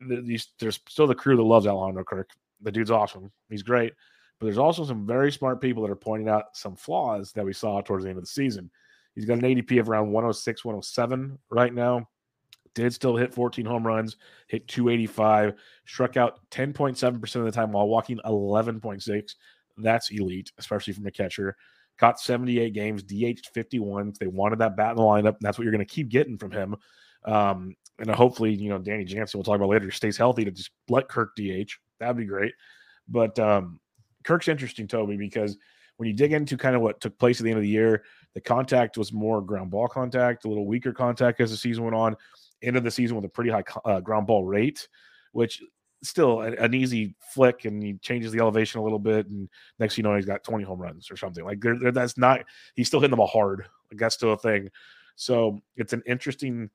the, there's still the crew that loves Alejandro Kirk. The dude's awesome. He's great. But there's also some very smart people that are pointing out some flaws that we saw towards the end of the season. He's got an ADP of around 106, 107 right now. Did still hit 14 home runs, hit 285, struck out 10.7% of the time while walking 11.6. That's elite, especially from a catcher. Caught 78 games, DH 51. They wanted that bat in the lineup, and that's what you're going to keep getting from him. Um, and hopefully, you know, Danny Jansen, we'll talk about later, stays healthy to just let Kirk DH. That'd be great. But um, Kirk's interesting, Toby, because when you dig into kind of what took place at the end of the year, the contact was more ground ball contact, a little weaker contact as the season went on. End of the season with a pretty high uh, ground ball rate, which still an, an, easy flick, and he changes the elevation a little bit, and next you know he's got 20 home runs or something. Like there, there, that's not he's still hitting them ball hard. Like that's still a thing. So it's an interesting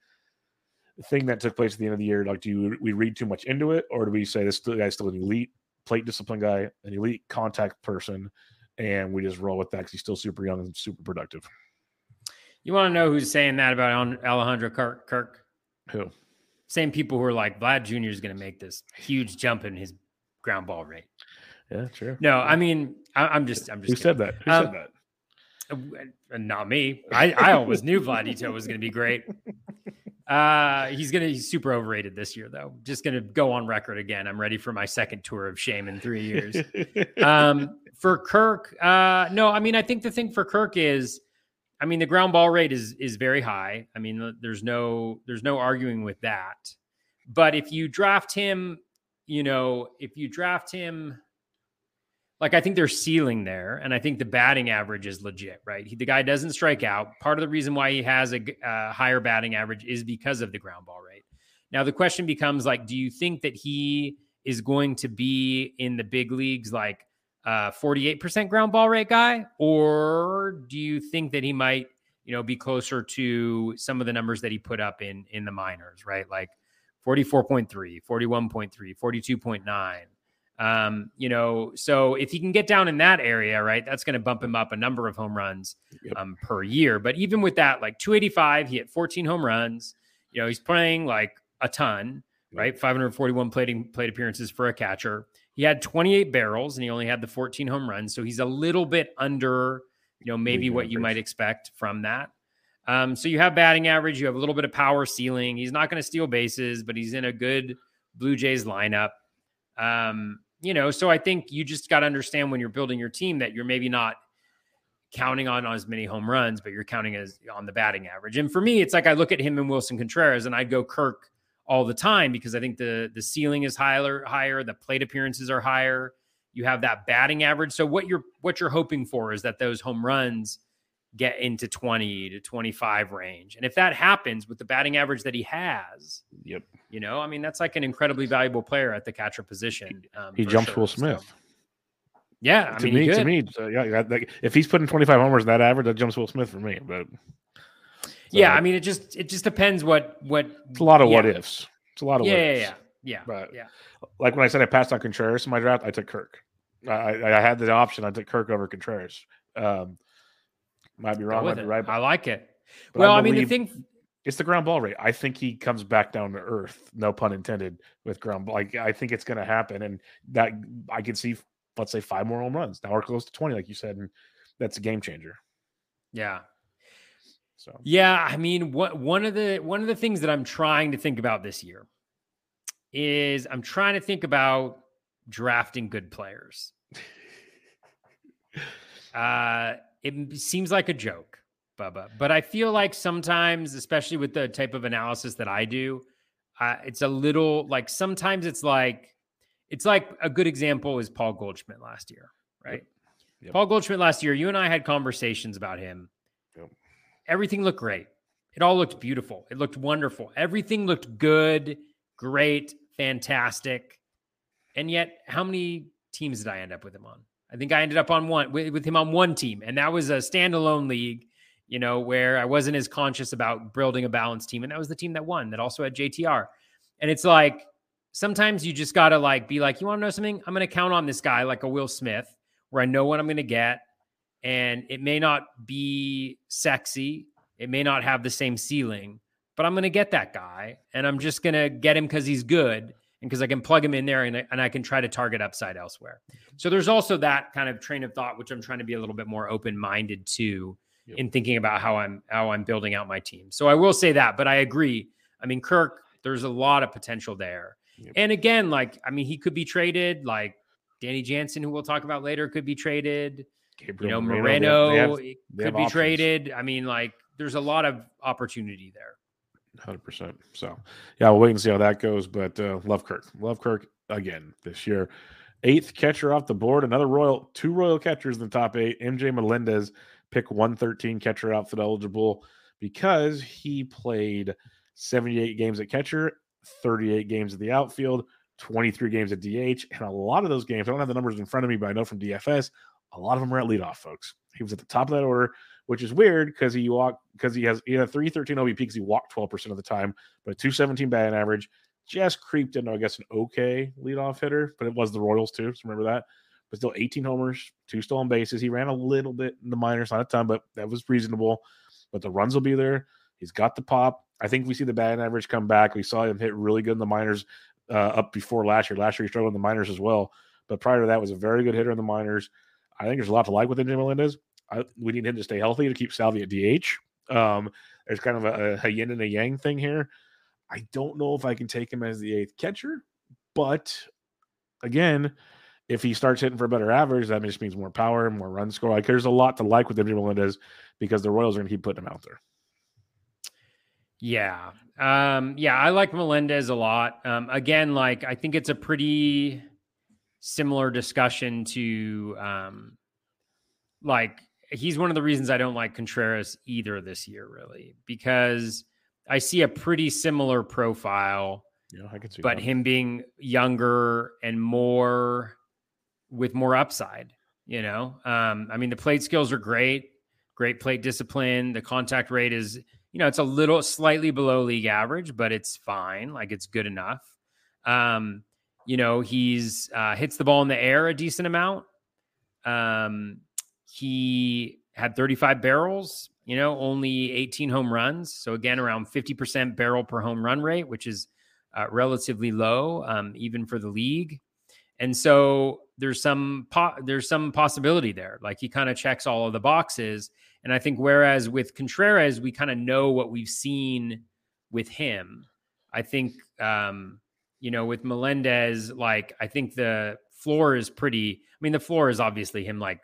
thing that took place at the end of the year. Like, do you, we read too much into it, or do we say this guy's still an elite plate discipline guy, an elite contact person, and we just roll with that because he's still super young and super productive? You want to know who's saying that about Alejandro Kirk? Kirk? Who? Same people who are like Vlad Jr. is going to make this huge jump in his ground ball rate. Yeah, true. No, I mean, I, am just, I'm just. Who kidding. said that? Who Um, said that? Uh, Not me. I, I always knew Vladito was going to be great. Uh, he's gonna he's super overrated this year though. Just gonna go on record again. I'm ready for my second tour of shame in three years. um, for Kirk, uh, no, I mean I think the thing for Kirk is, I mean the ground ball rate is is very high. I mean there's no there's no arguing with that. But if you draft him, you know, if you draft him, like I think there's ceiling there, and I think the batting average is legit, right? He, the guy doesn't strike out. Part of the reason why he has a uh, higher batting average is because of the ground ball rate. Now the question becomes like, do you think that he is going to be in the big leagues like uh 48% ground ball rate guy or do you think that he might you know be closer to some of the numbers that he put up in in the minors right? Like 44.3 41.3 42.9 um you know so if he can get down in that area right that's going to bump him up a number of home runs Yep. um per year. But even with that like 285 he hit 14 home runs. You know he's playing like a ton right? 541 plating plate appearances for a catcher he had 28 barrels and he only had the 14 home runs so he's a little bit under you know maybe what you might expect from that um, so you have batting average, you have a little bit of power ceiling. He's not going to steal bases, but he's in a good Blue Jays lineup. Um, you know, so I think you just got to understand when you're building your team that you're maybe not counting on as many home runs, but you're counting as on the batting average. And for me, it's like I look at him and Willson Contreras, and I'd go Kirk all the time because I think the the ceiling is higher, higher, the plate appearances are higher. You have that batting average. So what you're what you're hoping for is that those home runs get into 20 to 25 range. And if that happens with the batting average that he has, Yep. you know, I mean, that's like an incredibly valuable player at the catcher position. Um, He jumps sure. Will So, Smith. yeah, I to mean, me, to me, so, yeah, if he's putting 25 homers in that average, that jumps Will Smith for me. But yeah, I mean, it just it just depends what what. it's a lot of yeah. what ifs. It's a lot of Yeah, what yeah, ifs. yeah, yeah, But- yeah. Like when I said I passed on Contreras in my draft, I took Kirk. I, I I had the option. I took Kirk over Contreras. Um, might be wrong, might with be it. right. I like it. but well, I, mean, the thing. it's the ground ball rate. I think he comes back down to earth. No pun intended. With ground ball, like I think it's going to happen, and that I can see. Let's say five more home runs. Now we're close to twenty, like you said, and that's a game changer. Yeah, So Yeah, I mean, what one of the one of the things that I'm trying to think about this year is I'm trying to think about drafting good players. Uh, it seems like a joke, Bubba, but I feel like sometimes, especially with the type of analysis that I do, uh, it's a little like sometimes it's like it's like a good example is Paul Goldschmidt last year, right? Yep. Paul Goldschmidt last year, you and I had conversations about him. Yep. Everything looked great. It all looked beautiful. It looked wonderful. Everything looked good, great, fantastic. And yet, how many teams did I end up with him on? I think I ended up on one with, with him on one team, and that was a standalone league, you know, where I wasn't as conscious about building a balanced team, and that was the team that won that also had JTR. And it's like sometimes you just gotta like be like, you want to know something? I'm gonna count on this guy like a Will Smith, where I know what I'm gonna get, and it may not be sexy, it may not have the same ceiling, but I'm gonna get that guy, and I'm just gonna get him because he's good and because I can plug him in there and, I- and I can try to target upside elsewhere. So there's also that kind of train of thought, which I'm trying to be a little bit more open minded to Yep. in thinking about how I'm how I'm building out my team. So I will say that, but I agree. I mean, Kirk, there's a lot of potential there. Yep. And again, like I mean, he could be traded. Like Danny Jansen, who we'll talk about later, could be traded. You know, Moreno, Moreno they have- could they have be options. traded. I mean, like there's a lot of opportunity there. Hundred percent. So, yeah, we'll wait and see how that goes. But uh, love Kirk, love Kirk again this year. Eighth catcher off the board. Another Royal, two Royal catchers in the top eight. MJ Melendez, pick one thirteen catcher outfit eligible because he played seventy eight games at catcher, thirty eight games at the outfield, twenty three games at DH, and a lot of those games. I don't have the numbers in front of me, but I know from DFS, a lot of them are at leadoff, folks. He was at the top of that order which is weird because he walked because he has he had a 313 OBP because he walked 12% of the time, but a 217 batting average just creeped into, I guess, an okay leadoff hitter, but it was the Royals too. So remember that. But still 18 homers, two stolen bases. He ran a little bit in the minors, not a ton, but that was reasonable. But the runs will be there. He's got the pop. I think we see the batting average come back. We saw him hit really good in the minors uh, up before last year. Last year he struggled in the minors as well. But prior to that was a very good hitter in the minors. I think there's a lot to like with MJ Melendez. I, we need him to stay healthy to keep Salvy at DH. Um, there's kind of a, a yin and a yang thing here. I don't know if I can take him as the eighth catcher, but again, if he starts hitting for a better average, that just means more power, more run score. Like there's a lot to like with MJ Melendez because the Royals are going to keep putting him out there. Yeah. Um, yeah, I like Melendez a lot. Um, again, like I think it's a pretty similar discussion to um like he's one of the reasons I don't like Contreras either this year, really, because I see a pretty similar profile, Yeah, I can see but that. him being younger and more with more upside, you know. Um, I mean, the plate skills are great, great plate discipline. The contact rate is, you know, it's a little slightly below league average, but it's fine. Like it's good enough. Um, you know, he's uh, hits the ball in the air a decent amount. Um, he had 35 barrels, you know, only 18 home runs. So again, around 50% barrel per home run rate, which is uh, relatively low, um, even for the league. And so there's some po- there's some possibility there. Like he kind of checks all of the boxes. And I think whereas with Contreras, we kind of know what we've seen with him. I think um, you know, with Melendez, like I think the floor is pretty. I mean, the floor is obviously him like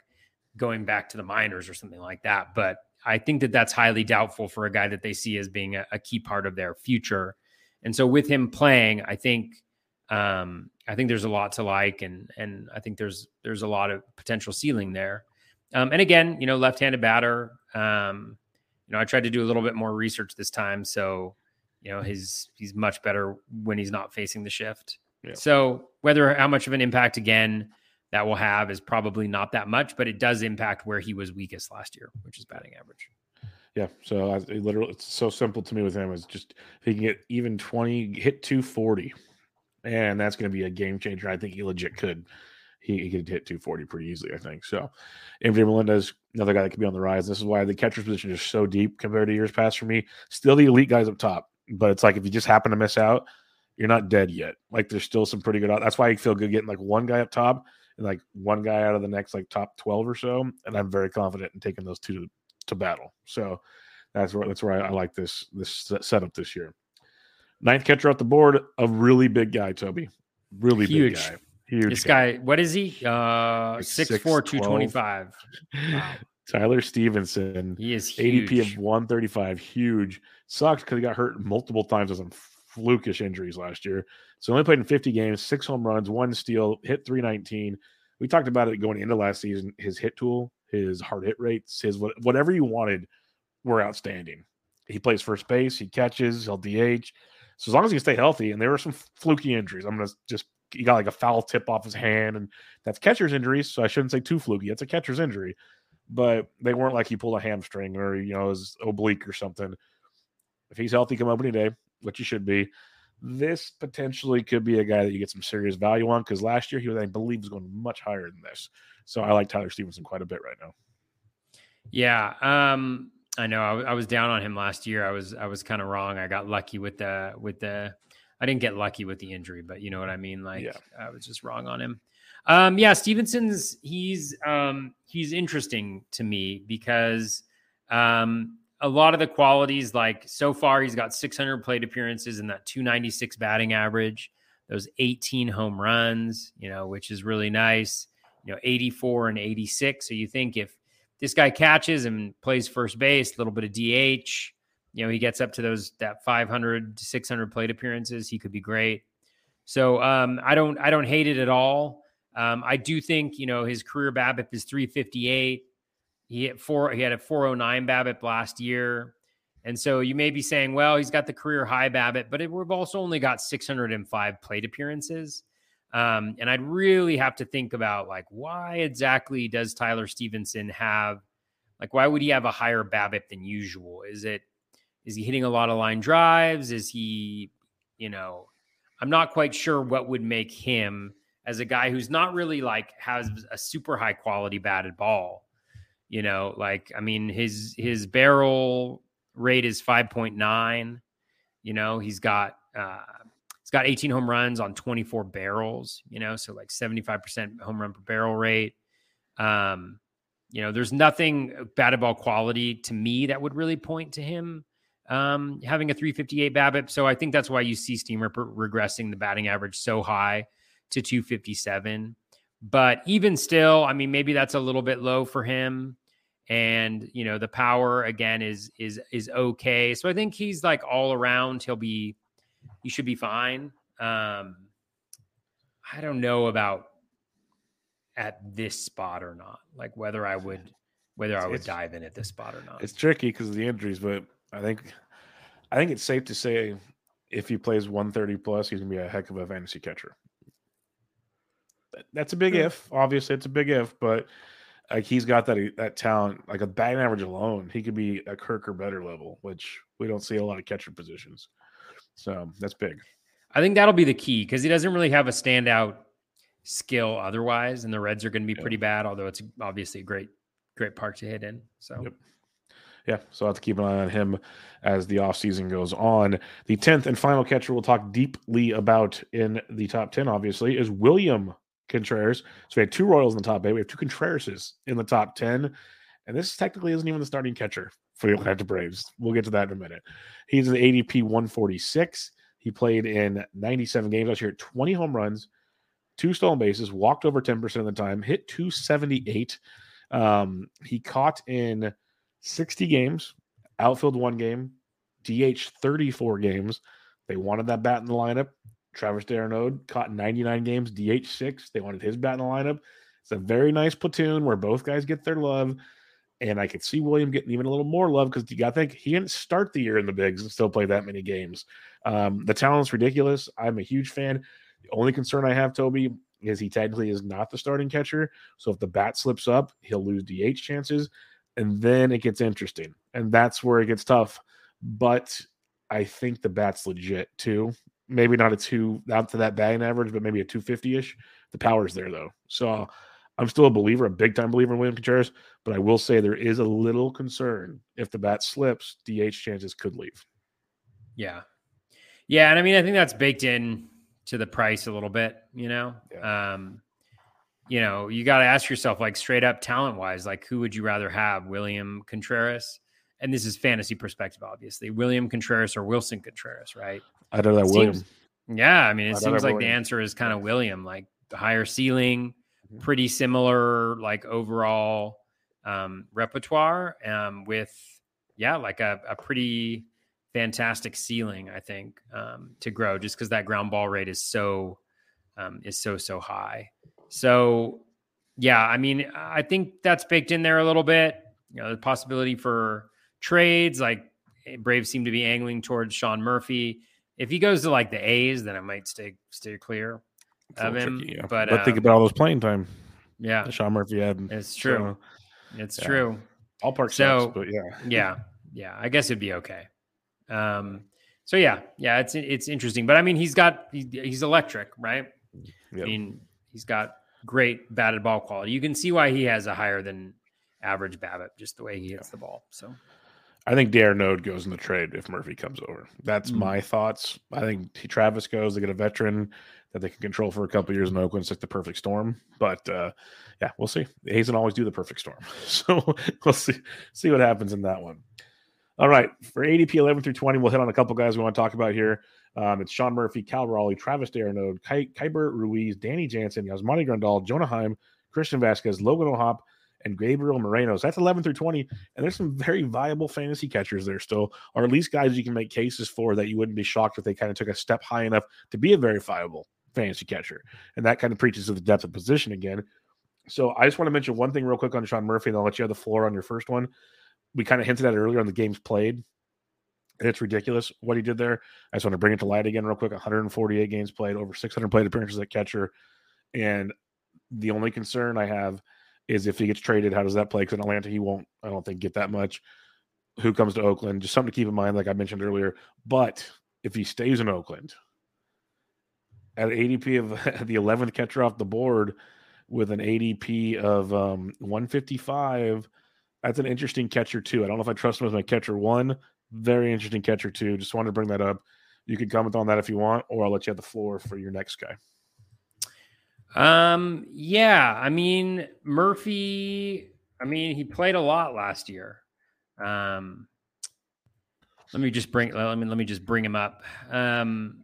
going back to the minors or something like that. But I think that that's highly doubtful for a guy that they see as being a, a key part of their future. And so with him playing, I think um, I think there's a lot to like, and and I think there's there's a lot of potential ceiling there. Um, and again, you know, left-handed batter. Um, you know, I tried to do a little bit more research this time, so you know, he's he's much better when he's not facing the shift. Yeah. So whether how much of an impact again that will have is probably not that much, but it does impact where he was weakest last year, which is batting average. Yeah, so I, it literally, it's so simple to me with him. Is just if he can get even twenty, hit two forty, and that's going to be a game changer. I think he legit could. He, he could hit 240 pretty easily, I think. So, MJ Melendez, another guy that could be on the rise. This is why the catcher's position is so deep compared to years past for me. Still the elite guys up top, but it's like if you just happen to miss out, you're not dead yet. Like there's still some pretty good. That's why I feel good getting like one guy up top and like one guy out of the next like top 12 or so. And I'm very confident in taking those two to, to battle. So that's where that's where I, I like this this setup this year. Ninth catcher off the board, a really big guy, Toby. Really Huge. big guy. Huge. This guy, what is he? Uh, Like six four, 6'12". two twenty five. Wow. Tyler Stephenson, He is huge. ADP of 135. Huge. Sucks because he got hurt multiple times with some flukish injuries last year. So only played in 50 games, six home runs, one steal, hit 319. We talked about it going into last season. His hit tool, his hard hit rates, his whatever you wanted were outstanding. He plays first base, he catches, he'll DH. So as long as he can stay healthy, and there were some fluky injuries. I'm gonna just he got like a foul tip off his hand, and that's catcher's injuries. So I shouldn't say too fluky. It's a catcher's injury, but they weren't like he pulled a hamstring or you know his oblique or something. If he's healthy come opening day, which he should be, this potentially could be a guy that you get some serious value on because last year he was, I believe, was going much higher than this. So I like Tyler Stephenson quite a bit right now. Yeah. Um, I know I was down on him last year. I was I was kind of wrong. I got lucky with the with the I didn't get lucky with the injury, but you know what I mean. Like Yeah. I was just wrong on him. Um, yeah, Stephenson's he's um, he's interesting to me because um, a lot of the qualities, like so far, he's got 600 plate appearances and that 296 batting average, those 18 home runs, you know, which is really nice. You know, 84 and 86. So you think if this guy catches and plays first base, a little bit of DH, you know, he gets up to those that 500 to 600 plate appearances, he could be great. So um, I don't I don't hate it at all. Um, I do think you know his career BABIP is 358. He hit four. He had a 409 BABIP last year, and so you may be saying, well, he's got the career high BABIP, but it, we've also only got 605 plate appearances. Um, and I'd really have to think about like why exactly does Tyler Stephenson have like why would he have a higher BABIP than usual? Is it is he hitting a lot of line drives? Is he, you know, I'm not quite sure what would make him as a guy who's not really like has a super high quality batted ball. You know, like I mean his his barrel rate is 5.9. You know, he's got uh he's got 18 home runs on 24 barrels, you know, so like 75% home run per barrel rate. Um, you know, there's nothing batted ball quality to me that would really point to him um, having a 358 BABIP. So I think that's why you see Steamer regressing the batting average so high to 257. But even still, I mean, maybe that's a little bit low for him. And you know, the power again is is is okay. So I think he's like all around. He'll be he should be fine. Um, I don't know about at this spot or not. Like whether I would whether I would It's- dive in at this spot or not. It's tricky because of the injuries, but I think I think it's safe to say if he plays 130 plus, he's gonna be a heck of a fantasy catcher. That- That's a big Hmm. if. Obviously, it's a big if, but like he's got that that talent. Like a batting average alone, he could be a Kirk or better level, which we don't see a lot of catcher positions. So that's big. I think that'll be the key because he doesn't really have a standout skill otherwise, and the Reds are going to be Yeah. pretty bad. Although it's obviously a great, great park to hit in. So Yep. Yeah, so I'll have to keep an eye on him as the offseason goes on. The 10th and final catcher we'll talk deeply about in the top 10, obviously, is William Contreras. So we had two Royals in the top eight. We have two Contrerases in the top 10. And this technically isn't even the starting catcher for the Atlanta Braves. We'll get to that in a minute. He's an ADP 146. He played in 97 games last year, 20 home runs, two stolen bases, walked over 10% of the time, hit 278. Um, he caught in 60 games, outfield one game, DH 34 games. They wanted that bat in the lineup. Travis d'Arnaud caught 99 games, DH six. They wanted his bat in the lineup. It's a very nice platoon where both guys get their love. And I could see William getting even a little more love because you got to think he didn't start the year in the bigs and still play that many games. Um, the talent's ridiculous. I'm a huge fan. The only concern I have, Toby, is he technically is not the starting catcher. So if the bat slips up, he'll lose DH chances. And then it gets interesting. And that's where it gets tough. But I think the bat's legit too. Maybe not a two out to that batting average, but maybe a 250 ish. The power's there though. So I'm still a believer, a big time believer in William Contreras, but I will say there is a little concern if the bat slips, DH chances could leave. Yeah. Yeah. And I mean, I think that's baked in to the price a little bit, you know? Yeah. Um, you know, you got to ask yourself, like, straight up talent wise, like, who would you rather have, William Contreras? And this is fantasy perspective, obviously. William Contreras or Willson Contreras, right? I'd rather Seems- William. Yeah, I mean, it I'd seems rather like the answer is kind of William, like the higher ceiling, Mhm. pretty similar, like overall um, repertoire, um, with yeah, like a, a pretty fantastic ceiling, I think, um, to grow, just because that ground ball rate is so um, is so so high. So yeah, I mean, I think that's baked in there a little bit. You know, the possibility for trades, like eh, Braves seem to be angling towards Sean Murphy. If he goes to like the A's, then I might stay stay clear of him. tricky, yeah. But, But, think um, about all those playing time yeah, that Sean Murphy had. it's true. it's yeah. true. All park So- sucks, but yeah. Yeah, yeah. I guess it'd be okay. Um, so yeah, yeah. It's it's interesting, but I mean, he's got he, he's electric, right? I mean, he's got great batted ball quality. You can see why he has a higher than average BABIP, just the way he hits the ball. So I think d'Arnaud goes in the trade if Murphy comes over. That's Mm. my thoughts. I think Travis goes. They get a veteran that they can control for a couple years in Oakland. It's like the perfect storm. But uh, yeah, we'll see. He doesn't always do the perfect storm, so we'll see see what happens in that one. All right, for ADP 11 through 20, we'll hit on a couple guys we want to talk about here. Um, it's Sean Murphy, Cal Raleigh, Travis d'Arnaud, Ky- Keibert Ruiz, Danny Jansen, Yasmani Grandal, Jonah Heim, Christian Vazquez, Logan O'Hoppe, and Gabriel Moreno. So that's 11 through 20. And there's some very viable fantasy catchers there still, or at least guys you can make cases for that you wouldn't be shocked if they kind of took a step high enough to be a very viable fantasy catcher. And that kind of preaches to the depth of position again. So I just want to mention one thing real quick on Sean Murphy, and I'll let you have the floor on your first one. We kind of hinted at it earlier on the games played. It's ridiculous what he did there. I just want to bring it to light again, real quick. 148 games played, over 600 plate appearances at catcher. And the only concern I have is if he gets traded, how does that play? Because in Atlanta, he won't, I don't think, get that much. Who comes to Oakland? Just something to keep in mind, like I mentioned earlier. But if he stays in Oakland at ADP of the 11th catcher off the board with an ADP of um, 155, that's an interesting catcher, too. I don't know if I trust him as my catcher one. Very interesting catcher, too. Just wanted to bring that up. You can comment on that if you want, or I'll let you have the floor for your next guy. Um, yeah, I mean Murphy. I mean, he played a lot last year. Um, let me just bring. Let me let me just bring him up. Um,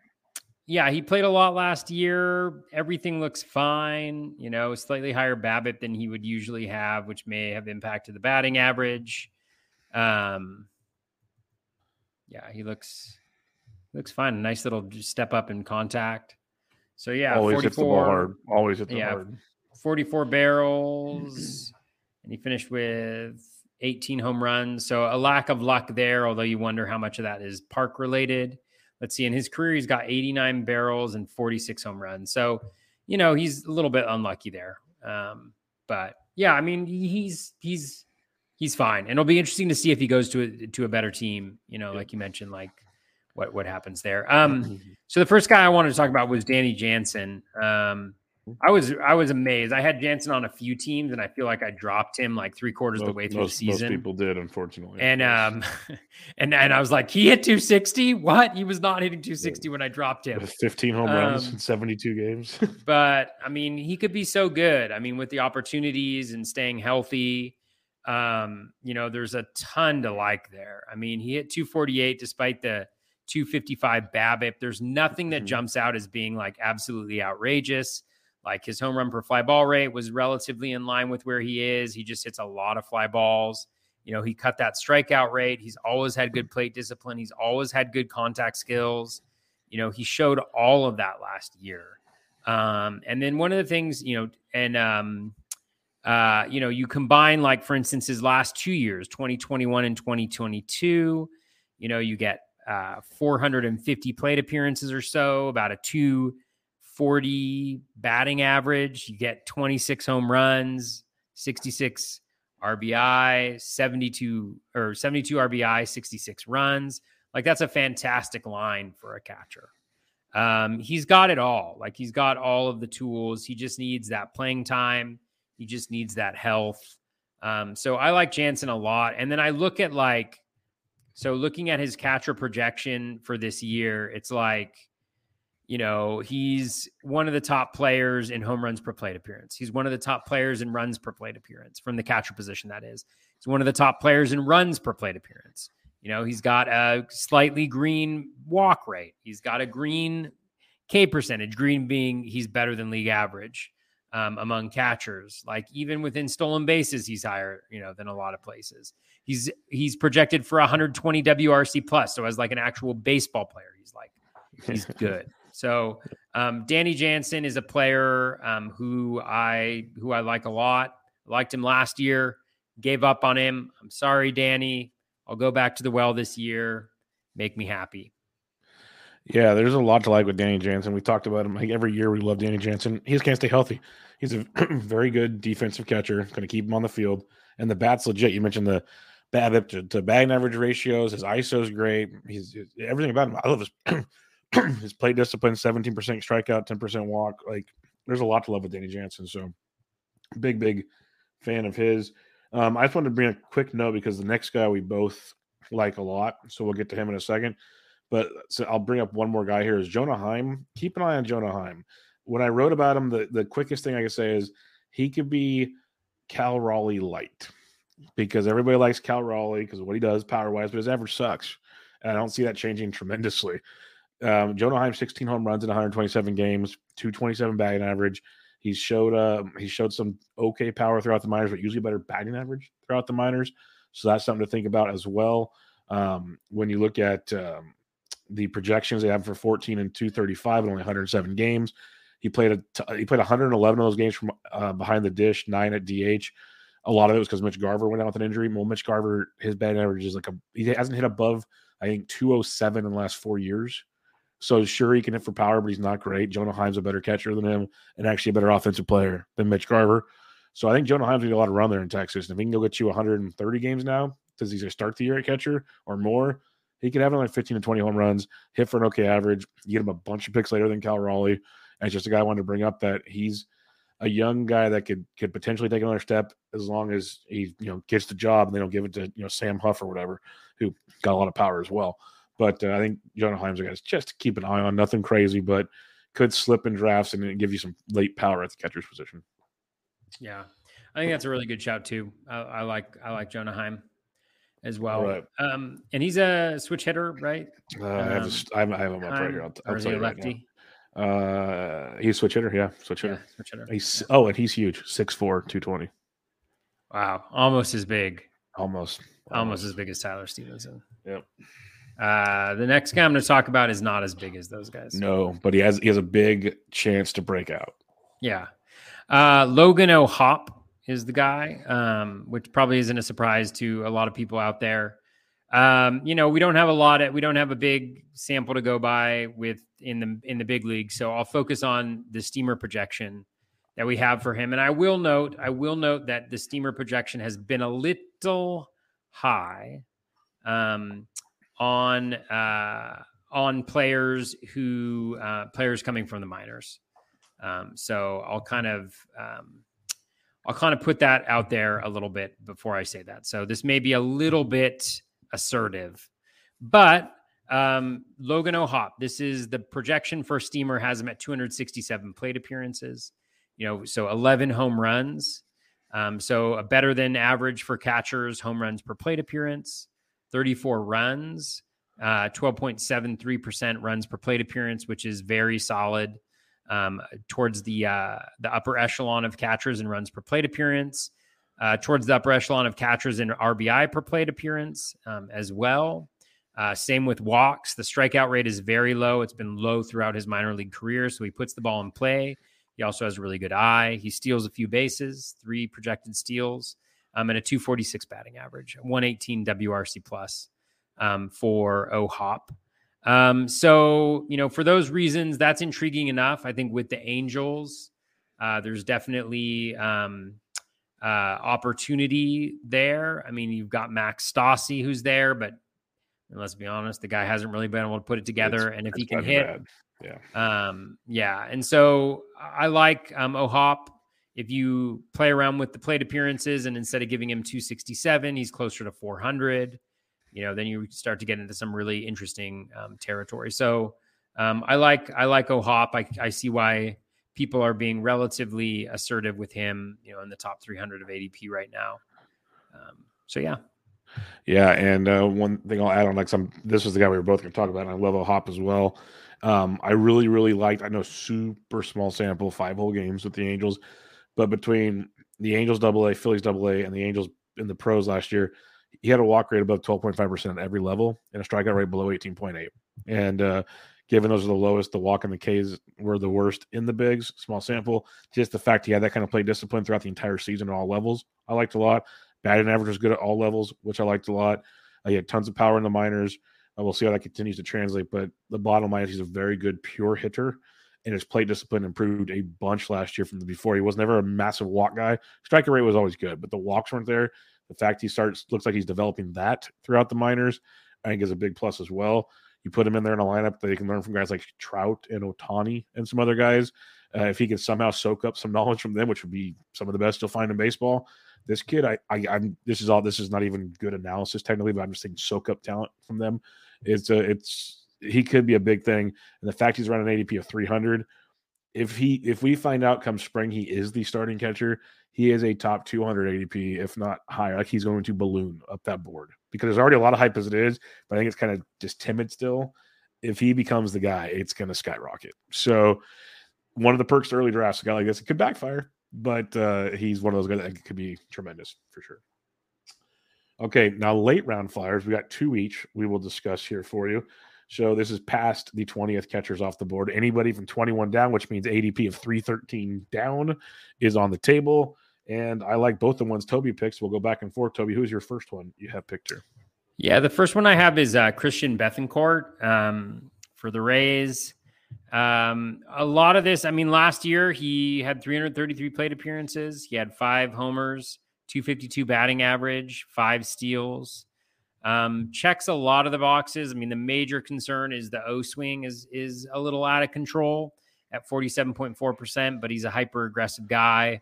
yeah, he played a lot last year. Everything looks fine. You know, slightly higher BABIP than he would usually have, which may have impacted the batting average. Um, yeah, he looks looks fine. A nice little step up in contact. So yeah, Always hits the ball 44 hard. Always hit the Yeah. hard. 44 barrels and he finished with 18 home runs. So a lack of luck there, although you wonder how much of that is park related. Let's see. In his career, he's got 89 barrels and 46 home runs. So, you know, he's a little bit unlucky there. Um, but yeah, I mean, he's he's he's fine. And it'll be interesting to see if he goes to a to a better team, you know, like you mentioned, like what what happens there. Um so the first guy I wanted to talk about was Danny Jansen. Um, I was I was amazed. I had Jansen on a few teams, and I feel like I dropped him like three quarters of the way through most, the season. Most people did, unfortunately. and um, and and I was like, he hit 260. What? He was not hitting 260 when I dropped him. With 15 home runs Um, in 72 games. But I mean, he could be so good. I mean, with the opportunities and staying healthy, um, you know, there's a ton to like there. I mean, he hit 248 despite the 255 BABIP. There's nothing that Mhm. jumps out as being like absolutely outrageous. Like his home run per fly ball rate was relatively in line with where he is. He just hits a lot of fly balls. You know, he cut that strikeout rate. He's always had good plate discipline. He's always had good contact skills. You know, he showed all of that last year. Um, and then one of the things, you know, and um, uh, you know, you combine like for instance his last two years, 2021 and 2022, you know, you get uh 450 plate appearances or so, about a 240 batting average, you get 26 home runs, 66 RBI, 72 or 72 RBI, 66 runs. Like that's a fantastic line for a catcher. Um, he's got it all. Like he's got all of the tools. He just needs that playing time. He just needs that health. Um, so I like Jansen a lot. And then I look at like, so looking at his catcher projection for this year, it's like, you know, he's one of the top players in home runs per plate appearance. He's one of the top players in runs per plate appearance from the catcher position, that is. He's one of the top players in runs per plate appearance. You know, he's got a slightly green walk rate. He's got a green K percentage, green being he's better than league average um, among catchers. Like even within stolen bases, he's higher, you know, than a lot of places. He's he's projected for 120 WRC plus. So as like an actual baseball player, he's like he's good. So um, Danny Jansen is a player um, who I who I like a lot. Liked him last year. Gave up on him. I'm sorry, Danny. I'll go back to the well this year. Make me happy. Yeah, there's a lot to like with Danny Jansen. We talked about him like every year. We love Danny Jansen. He just can't stay healthy. He's a very good defensive catcher. Going to keep him on the field, and the bat's legit. You mentioned the BABIP to, to batting average ratios. His ISO is great. He's everything about him. I love his his plate discipline. Seventeen percent strikeout, ten percent walk. Like there's a lot to love with Danny Jansen. So big, big fan of his. Um, I just wanted to bring a quick note because the next guy we both like a lot, so we'll get to him in a second. But so I'll bring up one more guy here is Jonah Heim. Keep an eye on Jonah Heim. When I wrote about him, the, the quickest thing I could say is he could be Cal Raleigh light because everybody likes Cal Raleigh because what he does power wise, but his average sucks. And I don't see that changing tremendously. Um, Jonah Heim, 16 home runs in 127 games, 227 batting average. He's showed uh he showed some okay power throughout the minors, but usually better batting average throughout the minors. So that's something to think about as well. Um, when you look at um, the projections they have for 14 and 235 and only 107 games, he played a t- he played 111 of those games from uh, behind the dish, nine at DH. A lot of it was because Mitch Garver went out with an injury. Well, Mitch Garver, his batting average is like a he hasn't hit above I think 207 in the last four years. So sure, he can hit for power, but he's not great. Jonah Heim's a better catcher than him, and actually a better offensive player than Mitch Garver. So I think Jonah Heim's gonna get a lot of run there in Texas. And if he can go get you 130 games now, because does he start the year at catcher or more? He could have like 15 to 20 home runs, hit for an okay average. You get him a bunch of picks later than Cal Raleigh. And it's just a guy I wanted to bring up that he's a young guy that could could potentially take another step as long as he you know gets the job and they don't give it to you know Sam Huff or whatever, who got a lot of power as well. But uh, I think Jonah Heim's a guy just to keep an eye on. Nothing crazy, but could slip in drafts and give you some late power at the catcher's position. Yeah, I think that's a really good shout too. I, I like I like Jonah Heim as well. Right. Um, and he's a switch hitter, right? Uh, I have Um, a, I have him up right here. I'll, I'll is tell he a you right now. lefty? Uh, he's a switch hitter. Yeah, switch Yeah, hitter. switch hitter. He's oh, and he's huge. 6'4", 220. Wow, almost as big, Almost. almost as big as Tyler Stephenson. Yep. Uh, the next guy I'm going to talk about is not as big as those guys. No, but he has he has a big chance to break out. Yeah. Uh, Logan O'Hoppe is the guy, um, which probably isn't a surprise to a lot of people out there. Um, you know, we don't have a lot of, we don't have a big sample to go by with in the in the big league. So I'll focus on the steamer projection that we have for him. And I will note, I will note that the steamer projection has been a little high um, on uh, on players who uh, players coming from the minors. Um, so I'll kind of um, I'll kind of put that out there a little bit before I say that. So this may be a little bit assertive, but um, Logan O'Hoppe, this is the projection for Steamer has him at 267 plate appearances. You know, so 11 home runs. Um, so a better than average for catchers, home runs per plate appearance, 34 runs, uh, 12.73% runs per plate appearance, which is very solid. um, towards the uh, the upper echelon of catchers and runs per plate appearance, uh, towards the upper echelon of catchers in RBI per plate appearance um, as well. Uh, same with walks. The strikeout rate is very low. It's been low throughout his minor league career. So he puts the ball in play. He also has a really good eye. He steals a few bases, three projected steals, um, and a 246 batting average, 118 WRC plus um, for O'Hoppe. Um, so, you know, for those reasons, that's intriguing enough. I think with the Angels, uh, there's definitely um, uh, opportunity there. I mean, you've got Max Stassi who's there, but let's be honest, the guy hasn't really been able to put it together. It's, and if he can hit, bad. yeah, um, yeah. And so I like um, O'Hoppe. If you play around with the plate appearances and instead of giving him 267, he's closer to 400, you know, then you start to get into some really interesting um, territory. So um, I like I like O'Hoppe. I, I see why people are being relatively assertive with him, you know, in the top 300 of ADP right now. Um, so yeah, Yeah, and uh, one thing I'll add on, like some, this was the guy we were both going to talk about. And I love O'Hoppe as well. Um, I really, really liked. I know super small sample, five whole games with the Angels, but between the Angels Double A, Phillies Double A, and the Angels in the pros last year, he had a walk rate above twelve point five percent at every level and a strikeout rate below eighteen point eight. And uh, given those are the lowest, the walk and the K's were the worst in the bigs. Small sample, just the fact he had that kind of play discipline throughout the entire season at all levels, I liked a lot. Batting average was good at all levels, which I liked a lot. Uh, he had tons of power in the minors. Uh, we'll see how that continues to translate. But the bottom line is he's a very good pure hitter, and his plate discipline improved a bunch last year from the before. He was never a massive walk guy. Striker rate was always good, but the walks weren't there. The fact he starts looks like he's developing that throughout the minors, I think is a big plus as well. You put him in there in a lineup that he can learn from guys like Trout and Ohtani and some other guys. Uh, if he can somehow soak up some knowledge from them, which would be some of the best you'll find in baseball, this kid, I, I, I'm. This is all. This is not even good analysis technically, but I'm just saying soak up talent from them. It's a, it's he could be a big thing, and the fact he's running an ADP of 300. If he, if we find out come spring he is the starting catcher, he is a top 200 ADP, if not higher. Like he's going to balloon up that board because there's already a lot of hype as it is, but I think it's kind of just timid still. If he becomes the guy, it's going to skyrocket. So, one of the perks to early drafts, a guy like this, it could backfire, but uh, he's one of those guys that could be tremendous for sure. Okay, now late round flyers, we got two each. We will discuss here for you. So this is past the 20th catchers off the board. Anybody from 21 down, which means ADP of 313 down, is on the table. And I like both the ones Toby picks. We'll go back and forth. Toby, who's your first one you have picked here? Yeah, the first one I have is uh, Christian Bethancourt um, for the Rays. Um, a lot of this, I mean, last year he had 333 plate appearances. He had five homers, 252 batting average, five steals. Um, checks a lot of the boxes. I mean, the major concern is the O swing is is a little out of control at 47.4%, but he's a hyper aggressive guy.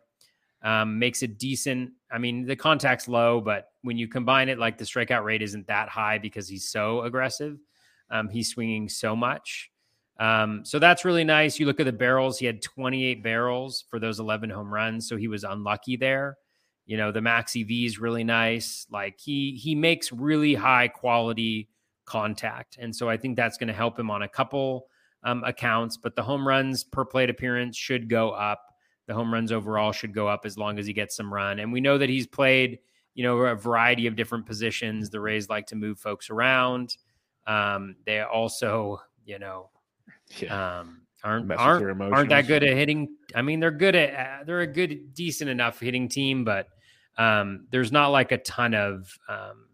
Um, makes it decent. I mean, the contact's low, but when you combine it, like the strikeout rate isn't that high because he's so aggressive. Um, he's swinging so much. Um, so that's really nice. You look at the barrels, he had 28 barrels for those 11 home runs. So he was unlucky there. You know, the max EV is really nice. Like he he makes really high quality contact. And so I think that's going to help him on a couple um, accounts, but the home runs per plate appearance should go up. The home runs overall should go up as long as he gets some run. And we know that he's played, you know, a variety of different positions. The Rays like to move folks around. Um, they also, you know, Yeah. um, aren't Mess with your aren't, aren't that good at hitting. I mean, they're good at uh, they're a good, decent enough hitting team, but um, there's not like a ton of. Um,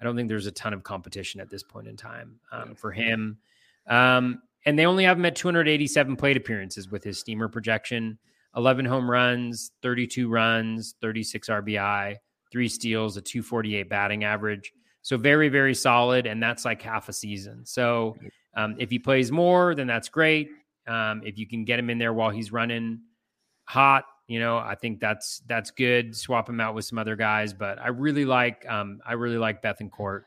I don't think there's a ton of competition at this point in time um, for him. Um, and they only have him at 287 plate appearances with his steamer projection 11 home runs, 32 runs, 36 RBI, three steals, a 248 batting average. So very, very solid. And that's like half a season. So um, if he plays more, then that's great. Um, if you can get him in there while he's running hot, you know, I think that's that's good. Swap him out with some other guys, but I really like um, I really like Bethancourt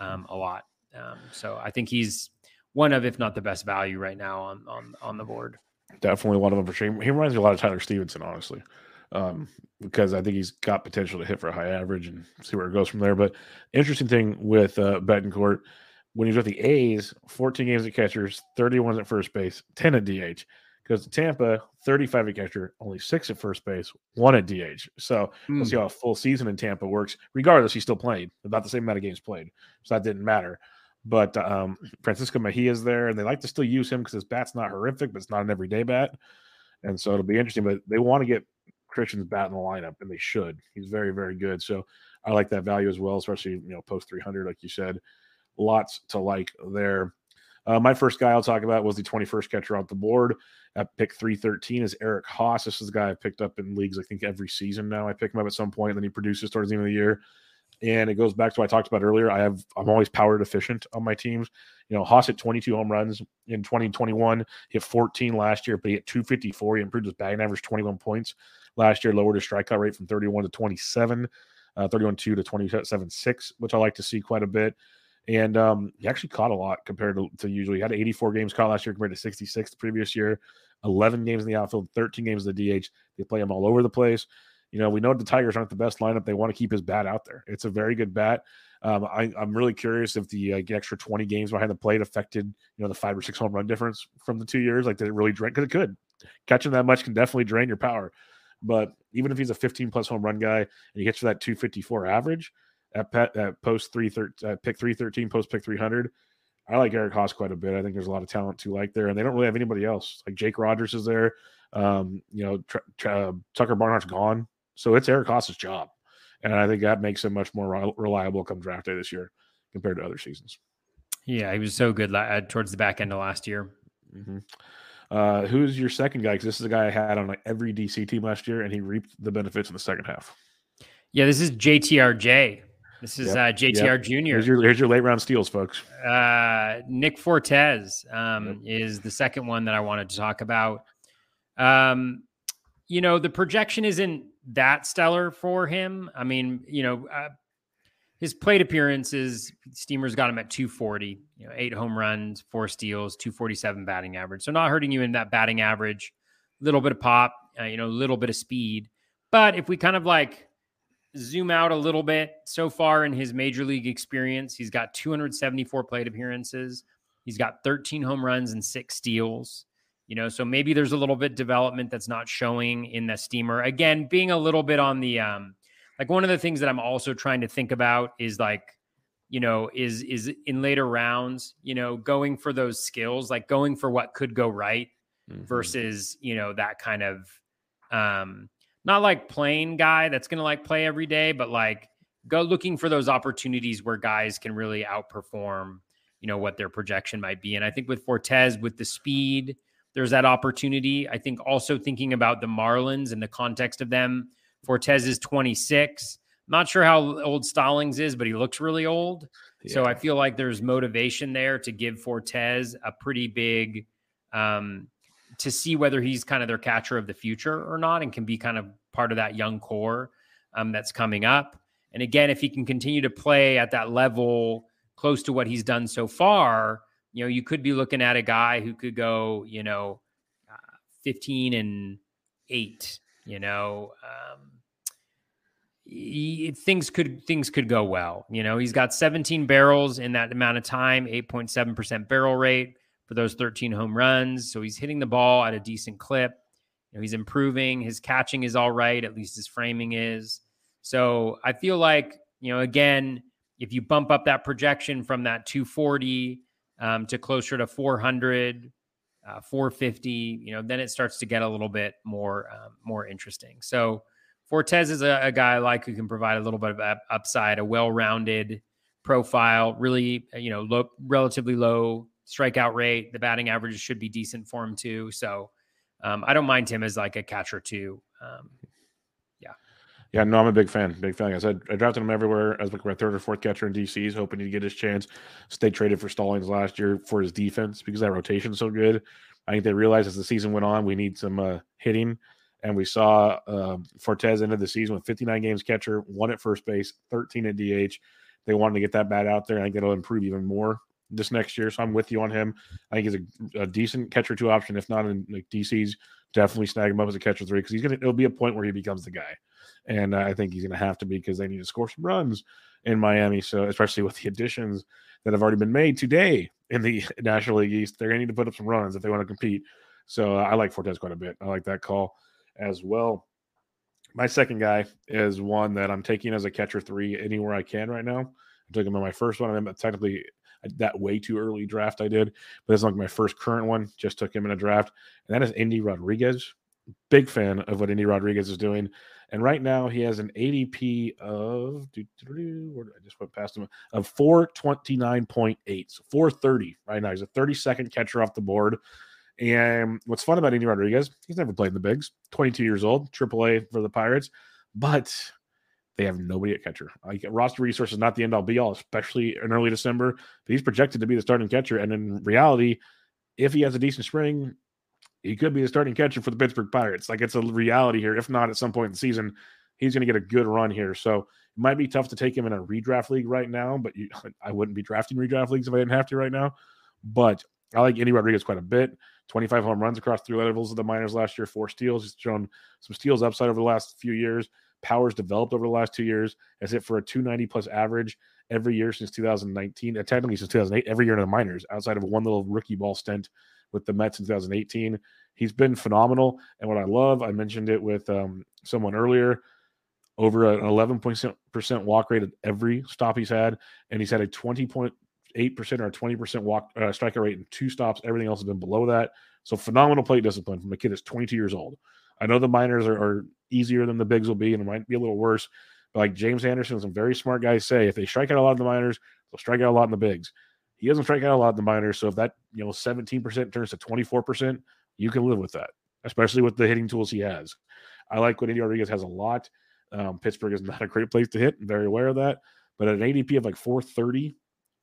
um, a lot. Um, so I think he's one of, if not the best value right now on on on the board. Definitely one of them for sure. He reminds me a lot of Tyler Stephenson, honestly, um, because I think he's got potential to hit for a high average and see where it goes from there. But interesting thing with uh, Bethancourt, when he's with the A's, 14 games at catchers, 31 at first base, 10 at DH. Because Tampa, 35 at catcher, only six at first base, one at DH. So we'll Mm. see how a full season in Tampa works. Regardless, he still played about the same amount of games played, so that didn't matter. But um, Francisco Mejia is there, and they like to still use him because his bat's not horrific, but it's not an everyday bat, and so it'll be interesting. But they want to get Christian's bat in the lineup, and they should. He's very, very good. So I like that value as well, especially you know post 300, like you said. Lots to like there. Uh, my first guy I'll talk about was the 21st catcher off the board. At pick 313 is Eric Haas. This is the guy I picked up in leagues, I think, every season now. I pick him up at some point, and then he produces towards the end of the year. And it goes back to what I talked about earlier. I have I'm always power deficient on my teams. You know, Haas hit 22 home runs in 2021, hit 14 last year, but he hit 254. He improved his batting average 21 points last year, lowered his strikeout rate from 31 to 27, uh, 31 2 to 27 6, which I like to see quite a bit. And um, he actually caught a lot compared to, to usually. He had 84 games caught last year compared to 66 the previous year. 11 games in the outfield, 13 games in the DH. They play him all over the place. You know, we know the Tigers aren't the best lineup. They want to keep his bat out there. It's a very good bat. Um, I, I'm really curious if the uh, extra 20 games behind the plate affected, you know, the five or six home run difference from the two years. Like, did it really drain? Because it could. Catching that much can definitely drain your power. But even if he's a 15 plus home run guy and he gets to that 254 average at, pet, at post three thir- uh, pick 313, post pick 300, I like Eric Haas quite a bit. I think there's a lot of talent to like there, and they don't really have anybody else. Like Jake Rogers is there. Um, you know, tr- tr- uh, Tucker Barnhart's gone, so it's Eric Haas's job, and I think that makes him much more reliable come draft day this year compared to other seasons. Yeah, he was so good uh, towards the back end of last year. hmm Uh, who's your second guy? Because this is a guy I had on like every DC team last year, and he reaped the benefits in the second half. Yeah, this is JTRJ. This is Yep, uh, JTR Here's Junior. your here's your late round steals, folks. Uh, Nick Fortes um, is the second one that I wanted to talk about. Um, you know, the projection isn't that stellar for him. I mean, you know, uh, his plate appearances, Steamers got him at 240, you know, eight home runs, four steals, 247 batting average. So not hurting you in that batting average, little bit of pop, uh, you know, a little bit of speed. But if we kind of like zoom out a little bit, so far in his major league experience, he's got 274 plate appearances. He's got 13 home runs and six steals. You know, so maybe there's a little bit development that's not showing in the steamer. Again, being a little bit on the um like one of the things that I'm also trying to think about is like, you know, is is in later rounds, you know, going for those skills, like going for what could go right versus, you know, that kind of um not like plain guy that's going to like play every day, but like go looking for those opportunities where guys can really outperform, you know, what their projection might be. And I think with Fortes, with the speed, there's that opportunity. I think also thinking about the Marlins and the context of them, Fortes is 26. Not sure how old Stallings is, but he looks really old. So I feel like there's motivation there to give Fortes a pretty big um, to see whether he's kind of their catcher of the future or not and can be kind of part of that young core um, that's coming up. And again, if he can continue to play at that level close to what he's done so far, you know, you could be looking at a guy who could go, you know, uh, 15 and eight, you know, um, he, things could things could go well. You know, he's got 17 barrels in that amount of time, 8.7% barrel rate for those 13 home runs. So he's hitting the ball at a decent clip. You know, he's improving. His catching is all right, at least his framing is. So I feel like, you know, again, if you bump up that projection from that 240 um, to closer to 400, uh, 450, you know, then it starts to get a little bit more um, more interesting. So Fortes is a, a guy I like who can provide a little bit of up- upside, a well-rounded profile, really, uh, you know, low, relatively low strikeout rate. The batting averages should be decent for him too. So um, I don't mind him as like a catcher too. Um, Yeah, no, I'm a big fan. Big fan. Like I said, I drafted him everywhere I as like my third or fourth catcher in DCs, hoping he'd get his chance. Stay traded for Stallings last year for his defense because that rotation's so good. I think they realized as the season went on, we need some uh, hitting. And we saw uh, Fortes ended the season with 59 games catcher, one at first base, 13 at DH. They wanted to get that bat out there. I think that'll improve even more this next year. So I'm with you on him. I think he's a, a decent catcher two option, if not in like DCs. Definitely snag him up as a catcher three because he's gonna. It'll be a point where he becomes the guy, and uh, I think he's gonna have to be because they need to score some runs in Miami. So especially with the additions that have already been made today in the National League East, they're gonna need to put up some runs if they want to compete. So I like Fortes quite a bit. I like that call as well. My second guy is one that I'm taking as a catcher three anywhere I can right now. I took him in my first one. I'm technically that way too early draft I did, but it's like my first current one. Just took him in a draft, and that is Endy Rodriguez. Big fan of what Endy Rodriguez is doing. And right now he has an ADP of I just went past him of 429.8. So 430 right now. He's a 30 second catcher off the board. And what's fun about Endy Rodriguez, he's never played in the bigs, 22 years old, AAA for the Pirates, but they have nobody at catcher. Like roster resources, not the end all be all, especially in early December. But he's projected to be the starting catcher. And in reality, if he has a decent spring, he could be the starting catcher for the Pittsburgh Pirates. Like it's a reality here. If not at some point in the season, he's going to get a good run here. So it might be tough to take him in a redraft league right now, but you, I wouldn't be drafting redraft leagues if I didn't have to right now. But I like Endy Rodriguez quite a bit. 25 home runs across three levels of the minors last year, four steals. He's shown some steals upside over the last few years. Powers developed over the last two years. Has hit for a 290 plus average every year since 2019, and uh, technically since 2008, every year in the minors, outside of one little rookie ball stint with the Mets in 2018. He's been phenomenal. And what I love, I mentioned it with um, someone earlier, over an 11% walk rate at every stop he's had. And he's had a 20.8% or a 20% walk uh, strikeout rate in two stops. Everything else has been below that. So phenomenal plate discipline from a kid that's 22 years old. I know the minors are, are easier than the bigs will be and it might be a little worse. But like James Anderson, some very smart guys say, if they strike out a lot in the minors, they'll strike out a lot in the bigs. He doesn't strike out a lot in the minors. So if that, you know, 17% turns to 24%, you can live with that, especially with the hitting tools he has. I like what Endy Rodriguez has a lot. Um, Pittsburgh is not a great place to hit. I'm very aware of that. But at an ADP of like 430,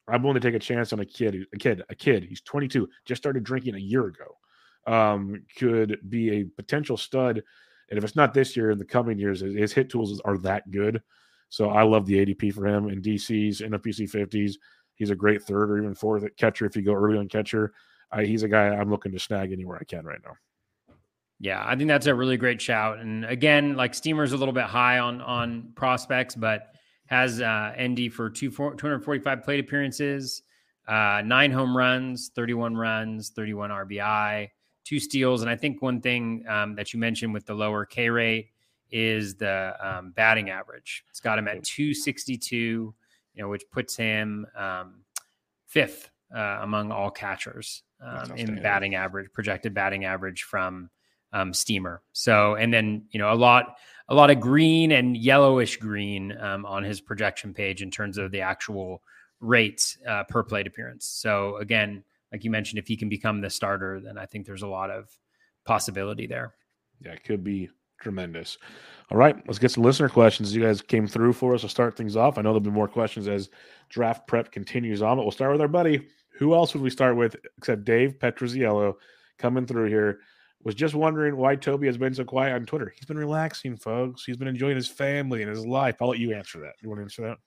I'm willing to take a chance on a kid, a kid, a kid. He's 22, just started drinking a year ago. Um, could be a potential stud. And if it's not this year, in the coming years, his hit tools are that good. So I love the ADP for him in DCs, NFBC 50s. He's a great third or even fourth catcher if you go early on catcher. I, he's a guy I'm looking to snag anywhere I can right now. Yeah, I think that's a really great shout. And again, like Steamer's a little bit high on on prospects, but has uh, Endy for two, 245 plate appearances, uh, nine home runs, 31 runs, 31 RBI, two steals. And I think one thing um, that you mentioned with the lower K rate is the um, batting average. It's got him at 262, you know, which puts him um, fifth uh, among all catchers um, in batting average, projected batting average from um, Steamer. So, and then you know a lot, a lot of green and yellowish green um, on his projection page in terms of the actual rates uh, per plate appearance. So again, like you mentioned, if he can become the starter, then I think there's a lot of possibility there. Yeah, it could be tremendous. All right, let's get some listener questions. You guys came through for us to start things off. I know there'll be more questions as draft prep continues on, but we'll start with our buddy who else would we start with except Dave Petroziello coming through here? Was just wondering why Toby has been so quiet on Twitter. He's been relaxing, folks. He's been enjoying his family and his life. I'll let you answer that. You want to answer that?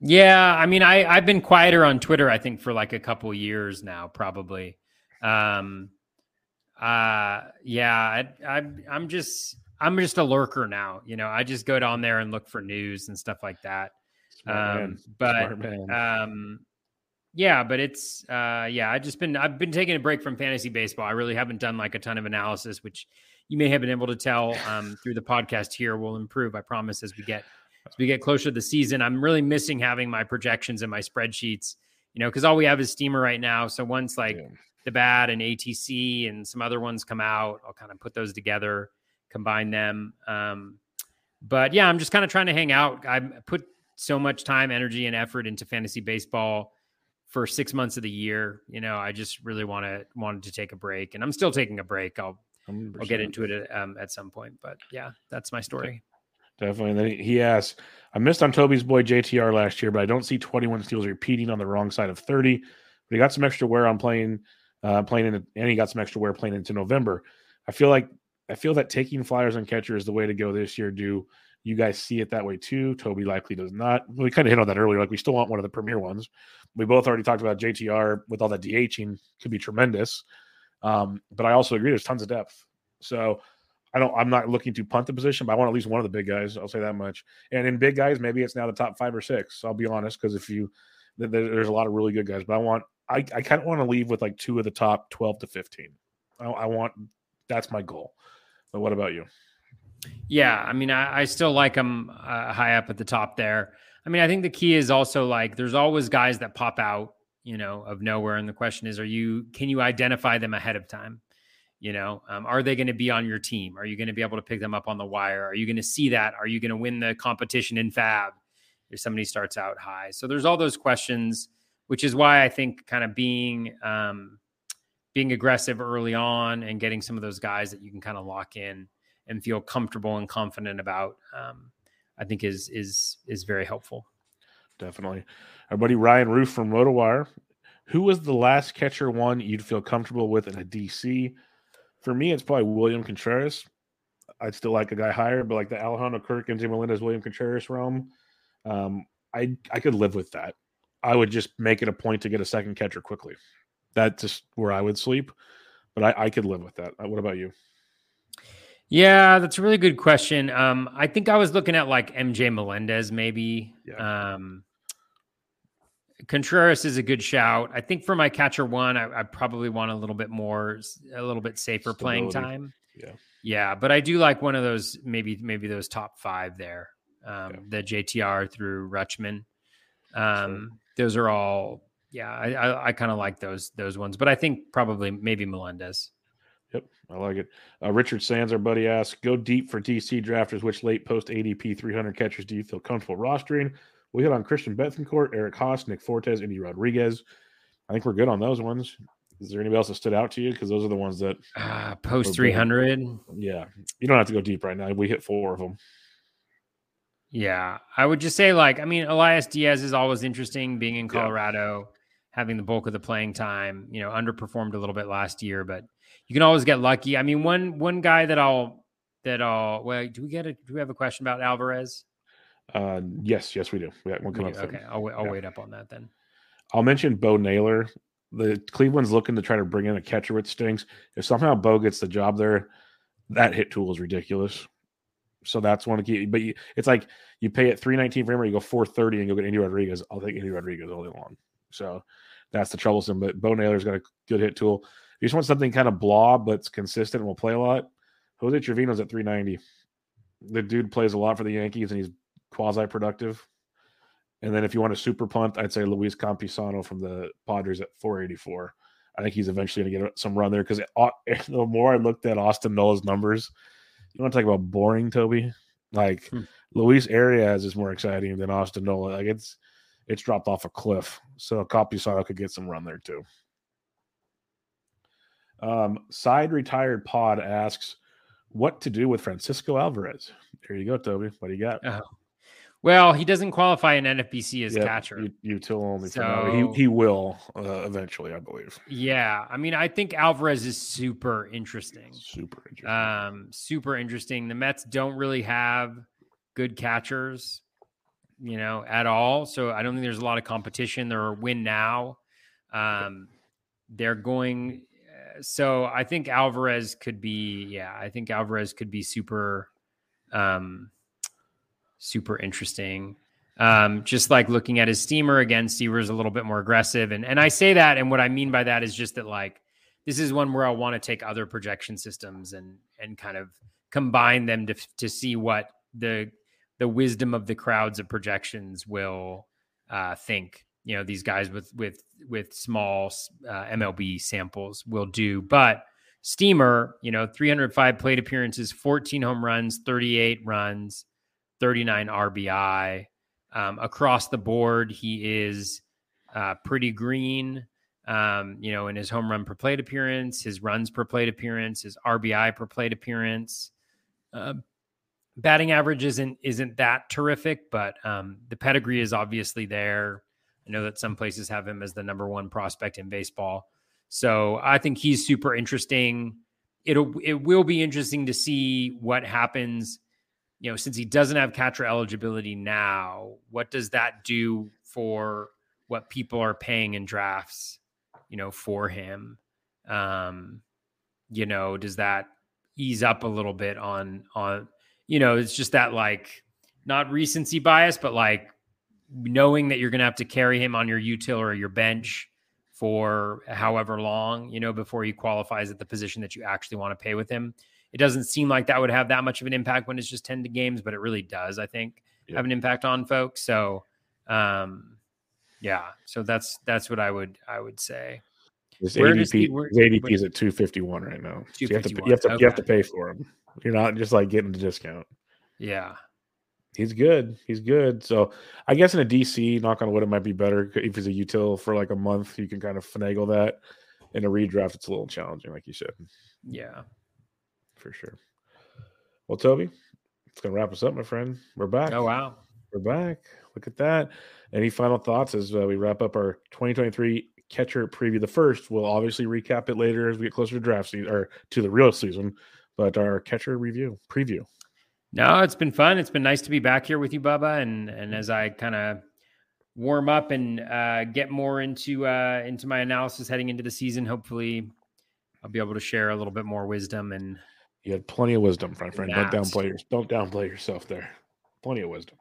Yeah, I mean, I I've been quieter on Twitter. I think for like a couple years now, probably. Um, uh, yeah, I, I I'm just I'm just a lurker now. You know, I just go down there and look for news and stuff like that. Um, but um, yeah, but it's uh yeah, I just been I've been taking a break from fantasy baseball. I really haven't done like a ton of analysis, which you may have been able to tell um through the podcast here will improve, I promise, as we get as we get closer to the season. I'm really missing having my projections and my spreadsheets, you know, because all we have is steamer right now. So once like yeah. the bat and ATC and some other ones come out, I'll kind of put those together, combine them. Um, but yeah, I'm just kind of trying to hang out. I put so much time, energy, and effort into fantasy baseball for six months of the year. You know, I just really want to wanted to take a break, and I'm still taking a break. I'll i will get into it um, at some point, but yeah, that's my story. Definitely. And then he asks, I missed on Toby's boy JTR last year, but I don't see 21 steals repeating on the wrong side of 30. But he got some extra wear on playing, uh, playing in, and he got some extra wear playing into November. I feel like I feel that taking flyers on catcher is the way to go this year. Do you guys see it that way too? Toby likely does not. We kind of hit on that earlier. Like we still want one of the premier ones. We both already talked about JTR with all that DHing could be tremendous. Um, but I also agree there's tons of depth. So I don't. I'm not looking to punt the position, but I want at least one of the big guys. I'll say that much. And in big guys, maybe it's now the top five or six. I'll be honest, because if you there's a lot of really good guys, but I want I, I kind of want to leave with like two of the top 12 to 15. I, I want that's my goal. But what about you? Yeah, I mean, I, I still like him uh, high up at the top there. I mean, I think the key is also like there's always guys that pop out, you know, of nowhere, and the question is, are you can you identify them ahead of time? You know, um, are they going to be on your team? Are you going to be able to pick them up on the wire? Are you going to see that? Are you going to win the competition in FAAB if somebody starts out high? So there's all those questions, which is why I think kind of being um, being aggressive early on and getting some of those guys that you can kind of lock in and feel comfortable and confident about, um, I think is is is very helpful. Definitely. Our buddy Ryan Roof from RotoWire. Who was the last catcher one you'd feel comfortable with in a DC? For me, it's probably William Contreras. I'd still like a guy higher, but like the Alejandro Kirk and Melendez William Contreras realm, um, I I could live with that. I would just make it a point to get a second catcher quickly. That's just where I would sleep, but I, I could live with that. Uh, what about you? Yeah, that's a really good question. Um, I think I was looking at like MJ Melendez, maybe. Yeah. Um, Contreras is a good shout. I think for my catcher one, I, I probably want a little bit more, a little bit safer playing time. Yeah. Yeah, but I do like one of those, maybe maybe those top five there. Um, Okay. The JTR through Rutschman. Um, Those are all, yeah, I, I, I kind of like those those ones, but I think probably maybe Melendez. Yep, I like it. Uh, Richard Sands, our buddy, asks, "Go deep for DC drafters. Which late post ADP 300 catchers do you feel comfortable rostering?" We hit on Christian Bethancourt, Eric Haas, Nick Fortes, Endy Rodriguez. I think we're good on those ones. Is there anybody else that stood out to you? Because those are the ones that, Uh, post Okay. 300. yeah, you don't have to go deep right now. We hit four of them. Yeah, I would just say like I mean Elias Diaz is always interesting being in. Colorado, having the bulk of the playing time. You know, underperformed a little bit last year, but you can always get lucky. I mean, one one guy that I'll that I'll well, do we get a do we have a question about Alvarez? Uh, yes, yes, we do. We got one We up. soon. Okay, I'll wait, I'll Yeah. wait up on that then. I'll mention Bo Naylor. The Cleveland's looking to try to bring in a catcher with stinks. If somehow Bo gets the job there, that hit tool is ridiculous. So that's one to keep. But you, it's like you pay at three nineteen for him, or you go four thirty and go get Endy Rodriguez. I'll take Endy Rodriguez all day long. So that's the troublesome. But Bo Naylor's got a good hit tool. If you just want something kind of blah but's consistent and will play a lot, Jose Trevino's at three ninety. The dude plays a lot for the Yankees and he's quasi productive. And then if you want a super punt, I'd say Luis Campusano from the Padres at 484. I think he's eventually going to get some run there because the more I looked at Austin Nola's numbers, you want to talk about boring, Toby? Like Hmm. Luis Arias is more exciting than Austin Nola. Like it's it's dropped off a cliff. So copy Campusano could get some run there too. Um, side retired pod asks, what to do with Francisco Alvarez? There you go, Toby. What do you got? Oh. Well, he doesn't qualify in NFBC as Yep, catcher. You, util only for. So- He, he will uh, eventually, I believe. Yeah, I mean, I think Alvarez is super interesting. Super interesting. Um, super interesting. The Mets don't really have good catchers, you know, at all. So I don't think there's a lot of competition. They're win now. Um, they're going. uh, So I think Alvarez could be. Yeah, I think Alvarez could be super, um, super interesting. Um, just like looking at his steamer again, Steamer's a little bit more aggressive, and and I say that, and what I mean by that is just that like this is one where I want to take other projection systems and and kind of combine them to to see what the the wisdom of the crowds of projections will uh, think. You know, these guys with with with small uh, MLB samples will do, but Steamer, you know, 305 plate appearances, 14 home runs, 38 runs, 39 RBI. Um, across the board, he is uh, pretty green. Um, you know, in his home run per plate appearance, his runs per plate appearance, his RBI per plate appearance. Uh, batting average isn't isn't that terrific, but um, the pedigree is obviously there. I know that some places have him as the number one prospect in baseball, so I think he's super interesting. It'll it will be interesting to see what happens. You know, since he doesn't have catcher eligibility now, what does that do for what people are paying in drafts? You know, for him. Um, you know, does that ease up a little bit on on you know, it's just that like not recency bias, but like knowing that you're going to have to carry him on your util or your bench for however long, you know, before he qualifies at the position that you actually want to pay with him. It doesn't seem like that would have that much of an impact when it's just 10 to games, but it really does, I think, Yeah. have an impact on folks. So, um, yeah, so that's that's what I would I would say. His Where ADP, he- where- his ADP is at 251 right now. So you have to you have to 251, you have to pay for him. You're not just like getting the discount. Yeah, He's good. He's good. So I guess in a DC, knock on wood, it might be better if he's a util for like a month. You can kind of finagle that. In a redraft, it's a little challenging, like you said, yeah. for sure. Well, Toby, it's gonna wrap us up, my friend. We're back. Oh wow. We're back. Look at that. Any final thoughts as uh, we wrap up our 2023 catcher preview? The first, we'll obviously recap it later as we get closer to draft season or to the real season. But our catcher review preview. No, it's been fun. It's been nice to be back here with you, Bubba. And and as I kind of warm up and uh, get more into uh, into my analysis heading into the season, hopefully I'll be able to share a little bit more wisdom. And You had plenty of wisdom, my friend. Don't downplay your, don't downplay yourself there. Plenty of wisdom.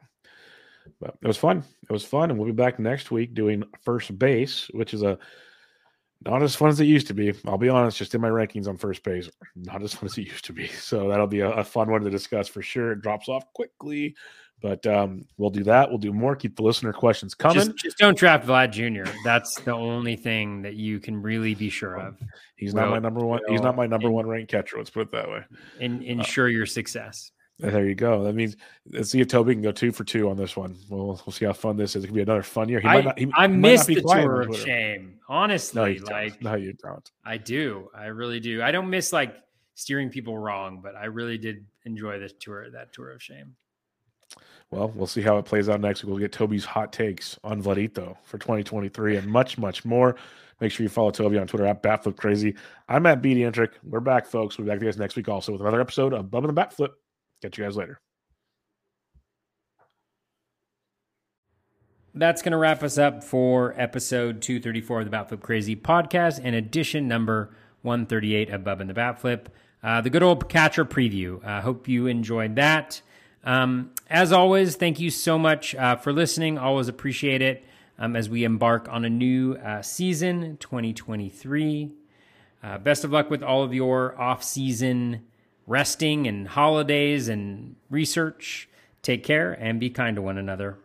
But it was fun. It was fun, and we'll be back next week doing first base, which is a not as fun as it used to be. I'll be honest, just in my rankings on first base, not as fun as it used to be. So that'll be a, a fun one to discuss for sure. It drops off quickly, but um, we'll do that. We'll do more. Keep the listener questions coming. just, just don't draft Vlad Jr. That's the only thing that you can really be sure of he's not Will- my number one. He's not my number and- one ranked catcher. Let's put it that way. and ensure your success. There you go. That means let's see if Toby can go two for two on this one. We'll we'll see how fun this is. It could be another fun year. He I, might not. He, I miss the tour of shame. No, Honestly, you don't. no, you don't. I do. I really do. I don't miss like steering people wrong, but I really did enjoy this tour, that tour of shame. Well, we'll see how it plays out next week. We'll get Toby's hot takes on Vladito for 2023 and much, much more. Make sure you follow Toby on Twitter at Batflip Crazy. I'm at BD Entrick. We're back, folks. We'll be back to you guys next week also with another episode of Bubba the Batflip. Catch you guys later. That's going to wrap us up for episode 234 of the Batflip Crazy podcast and edition number 138 of Bub and the Batflip. Uh, the good old catcher preview. I uh, hope you enjoyed that. Um, as always, thank you so much uh, for listening. Always appreciate it um, as we embark on a new uh, season, 2023. Uh, best of luck with all of your off season resting and holidays and research. Take care and be kind to one another.